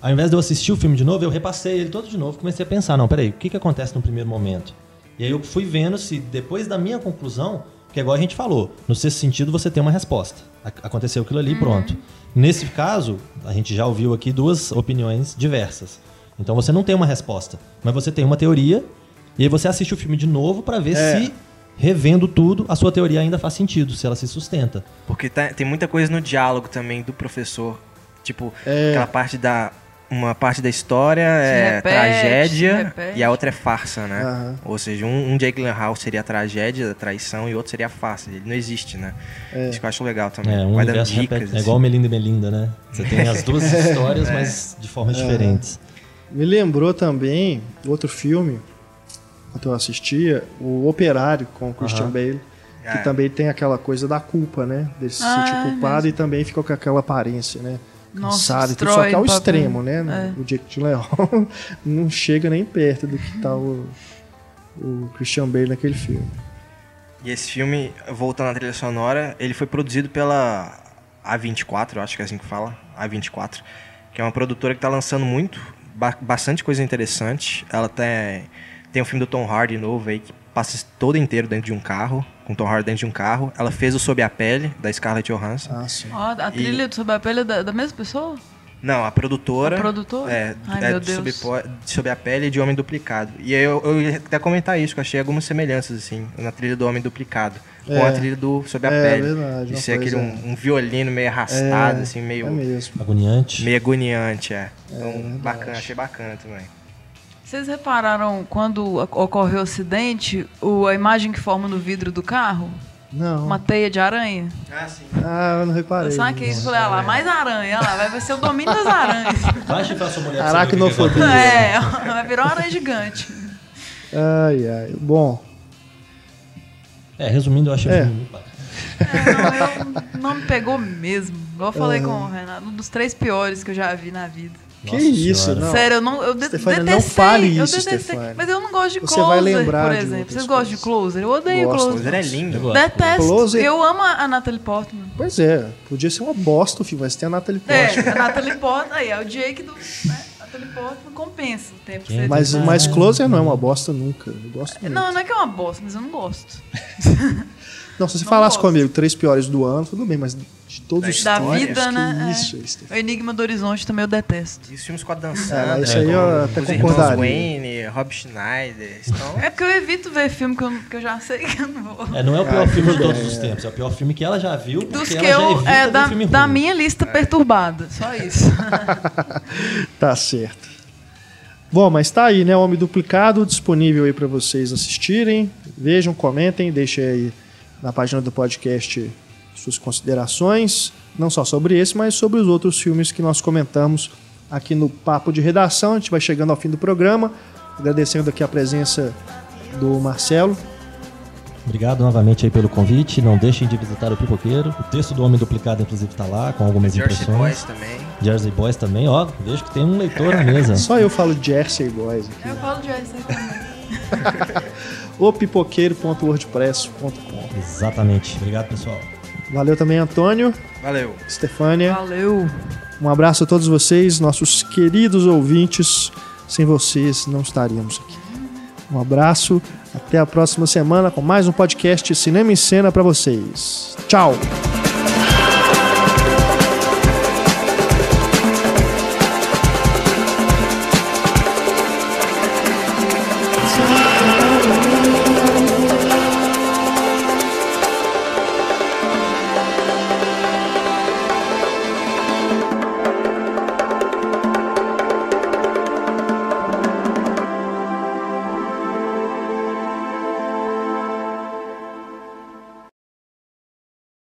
ao invés de eu assistir o filme de novo, eu repassei ele todo de novo, comecei a pensar, não, peraí, o que, que acontece no primeiro momento? E aí eu fui vendo se depois da minha conclusão, que é igual a gente falou, no sexto sentido você tem uma resposta. Ac- Aconteceu aquilo ali, pronto. Nesse caso, a gente já ouviu aqui duas opiniões diversas. Então você não tem uma resposta, mas você tem uma teoria, e aí você assiste o filme de novo para ver É. se, revendo tudo, a sua teoria ainda faz sentido, se ela se sustenta. Porque tá- tem muita coisa no diálogo também do professor. Tipo, É. aquela parte da. Uma parte da história é repete, tragédia se e a outra é farsa, né? Aham. Ou seja, um, um Jake Gyllenhaal seria a tragédia, a traição, e outro seria a farsa. Ele não existe, né? Isso que eu acho legal também. É, um Vai dando dicas. repete, é assim. igual Melinda e Melinda, né? Você tem as duas histórias, mas de formas diferentes. Me lembrou também outro filme, quando eu assistia, O Operário, com o Christian. Bale, que É. também tem aquela coisa da culpa, né? Dele se Ah, sentir é culpado e também fica com aquela aparência, né? Nossa, Cansado e só que é o o papel. extremo, né? É. O Jake Gyllenhaal não chega nem perto do que tá o, o Christian Bale naquele filme. E esse filme, voltando à trilha sonora, ele foi produzido pela A24, eu acho que é assim que fala, A24, que é uma produtora que está lançando muito, ba- bastante coisa interessante. Ela tem, tem um filme do Tom Hardy novo aí, que passa todo inteiro dentro de um carro, com o Tom Hardy dentro de um carro. Ela fez o Sob a Pele, da Scarlett Johansson. Ah, sim. Ó, a trilha do Sob a Pele é da, da mesma pessoa? Não, a produtora. A produtora? É, Ai, é meu de sob, Deus. po- de Sob a pele de Homem Duplicado. E aí eu, eu ia até comentar isso, que eu achei algumas semelhanças, assim, na trilha do Homem Duplicado. Com É. a trilha do Sob a É, Pele. verdade, De ser aquele um, um violino meio arrastado, assim, meio, É mesmo. Agoniante. meio agoniante, é. Então, bacana, achei bacana também. Vocês repararam quando ocorreu o acidente, o, a imagem que forma no vidro do carro? Não. Uma teia de aranha? Ah, sim. Ah, eu não reparei. Eu saquei isso falei, ah lá, mais aranha, olha lá, vai, ser o domínio das aranhas. Vai chifrar sua mulher que que Aracnofobia. é, vai virar uma aranha gigante. Ai, ai. Bom, É, resumindo, eu achei É. muito. É, não, eu- não me pegou mesmo. Igual eu falei com o Renato, um dos três piores que eu já vi na vida. Que Nossa isso, Senhora. não. Sério, eu não. Eu de Stefania, não detestei, fale eu isso, detestei. Stefania. Mas eu não gosto de Você closer, vai lembrar por exemplo. Vocês gostam de closer? Eu odeio Gosto. closer. Closer é lindo. Eu gosto. Detesto. Closer- Eu amo a Natalie Portman. Pois é, podia ser uma bosta o filme, mas tem a Natalie É, Portman. a Natalie Portman, aí é o Jake do. Né? Natalie Portman compensa o tempo que você. Mas, mas Closer não é uma bosta nunca. Eu gosto muito. Não, não é que é uma bosta, mas eu não gosto. Não, se você não falasse gosto. comigo, três piores do ano, tudo bem, mas de todos os Da vida, né? Que É. isso. O Enigma do Horizonte também eu detesto. E os filmes com a Ah, dançando, isso né, aí eu até os concordaria. Wayne, Rob Schneider. Então, É porque eu evito ver filme que eu, que eu já sei que eu não vou. É, não é o pior Ah, filme de todos bem, os é. tempos, é o pior filme que ela já viu, Dos ela que já eu. evita É da, filme da minha lista perturbada. Só isso. Tá certo. Bom, mas tá aí, né? O Homem Duplicado disponível aí pra vocês assistirem. Vejam, comentem, deixem aí na página do podcast suas considerações, não só sobre esse, mas sobre os outros filmes que nós comentamos aqui no Papo de Redação. A gente vai chegando ao fim do programa, agradecendo aqui a presença do Marcelo. Obrigado novamente aí pelo convite. Não deixem de visitar o Pipoqueiro. O texto do Homem Duplicado, inclusive, está lá, com algumas Jersey impressões. Boys também. Jersey Boys também, ó. Vejo que tem um leitor na mesa. Só eu falo Jersey Boys aqui. Eu falo Jersey também. O pipoqueiro.wordpress.com. Exatamente. Obrigado, pessoal. Valeu também, Antônio, Valeu. Stefânia. Valeu. Um abraço a todos vocês, nossos queridos ouvintes. Sem vocês não estaríamos aqui. Um abraço, até a próxima semana com mais um podcast Cinema em Cena para vocês. Tchau!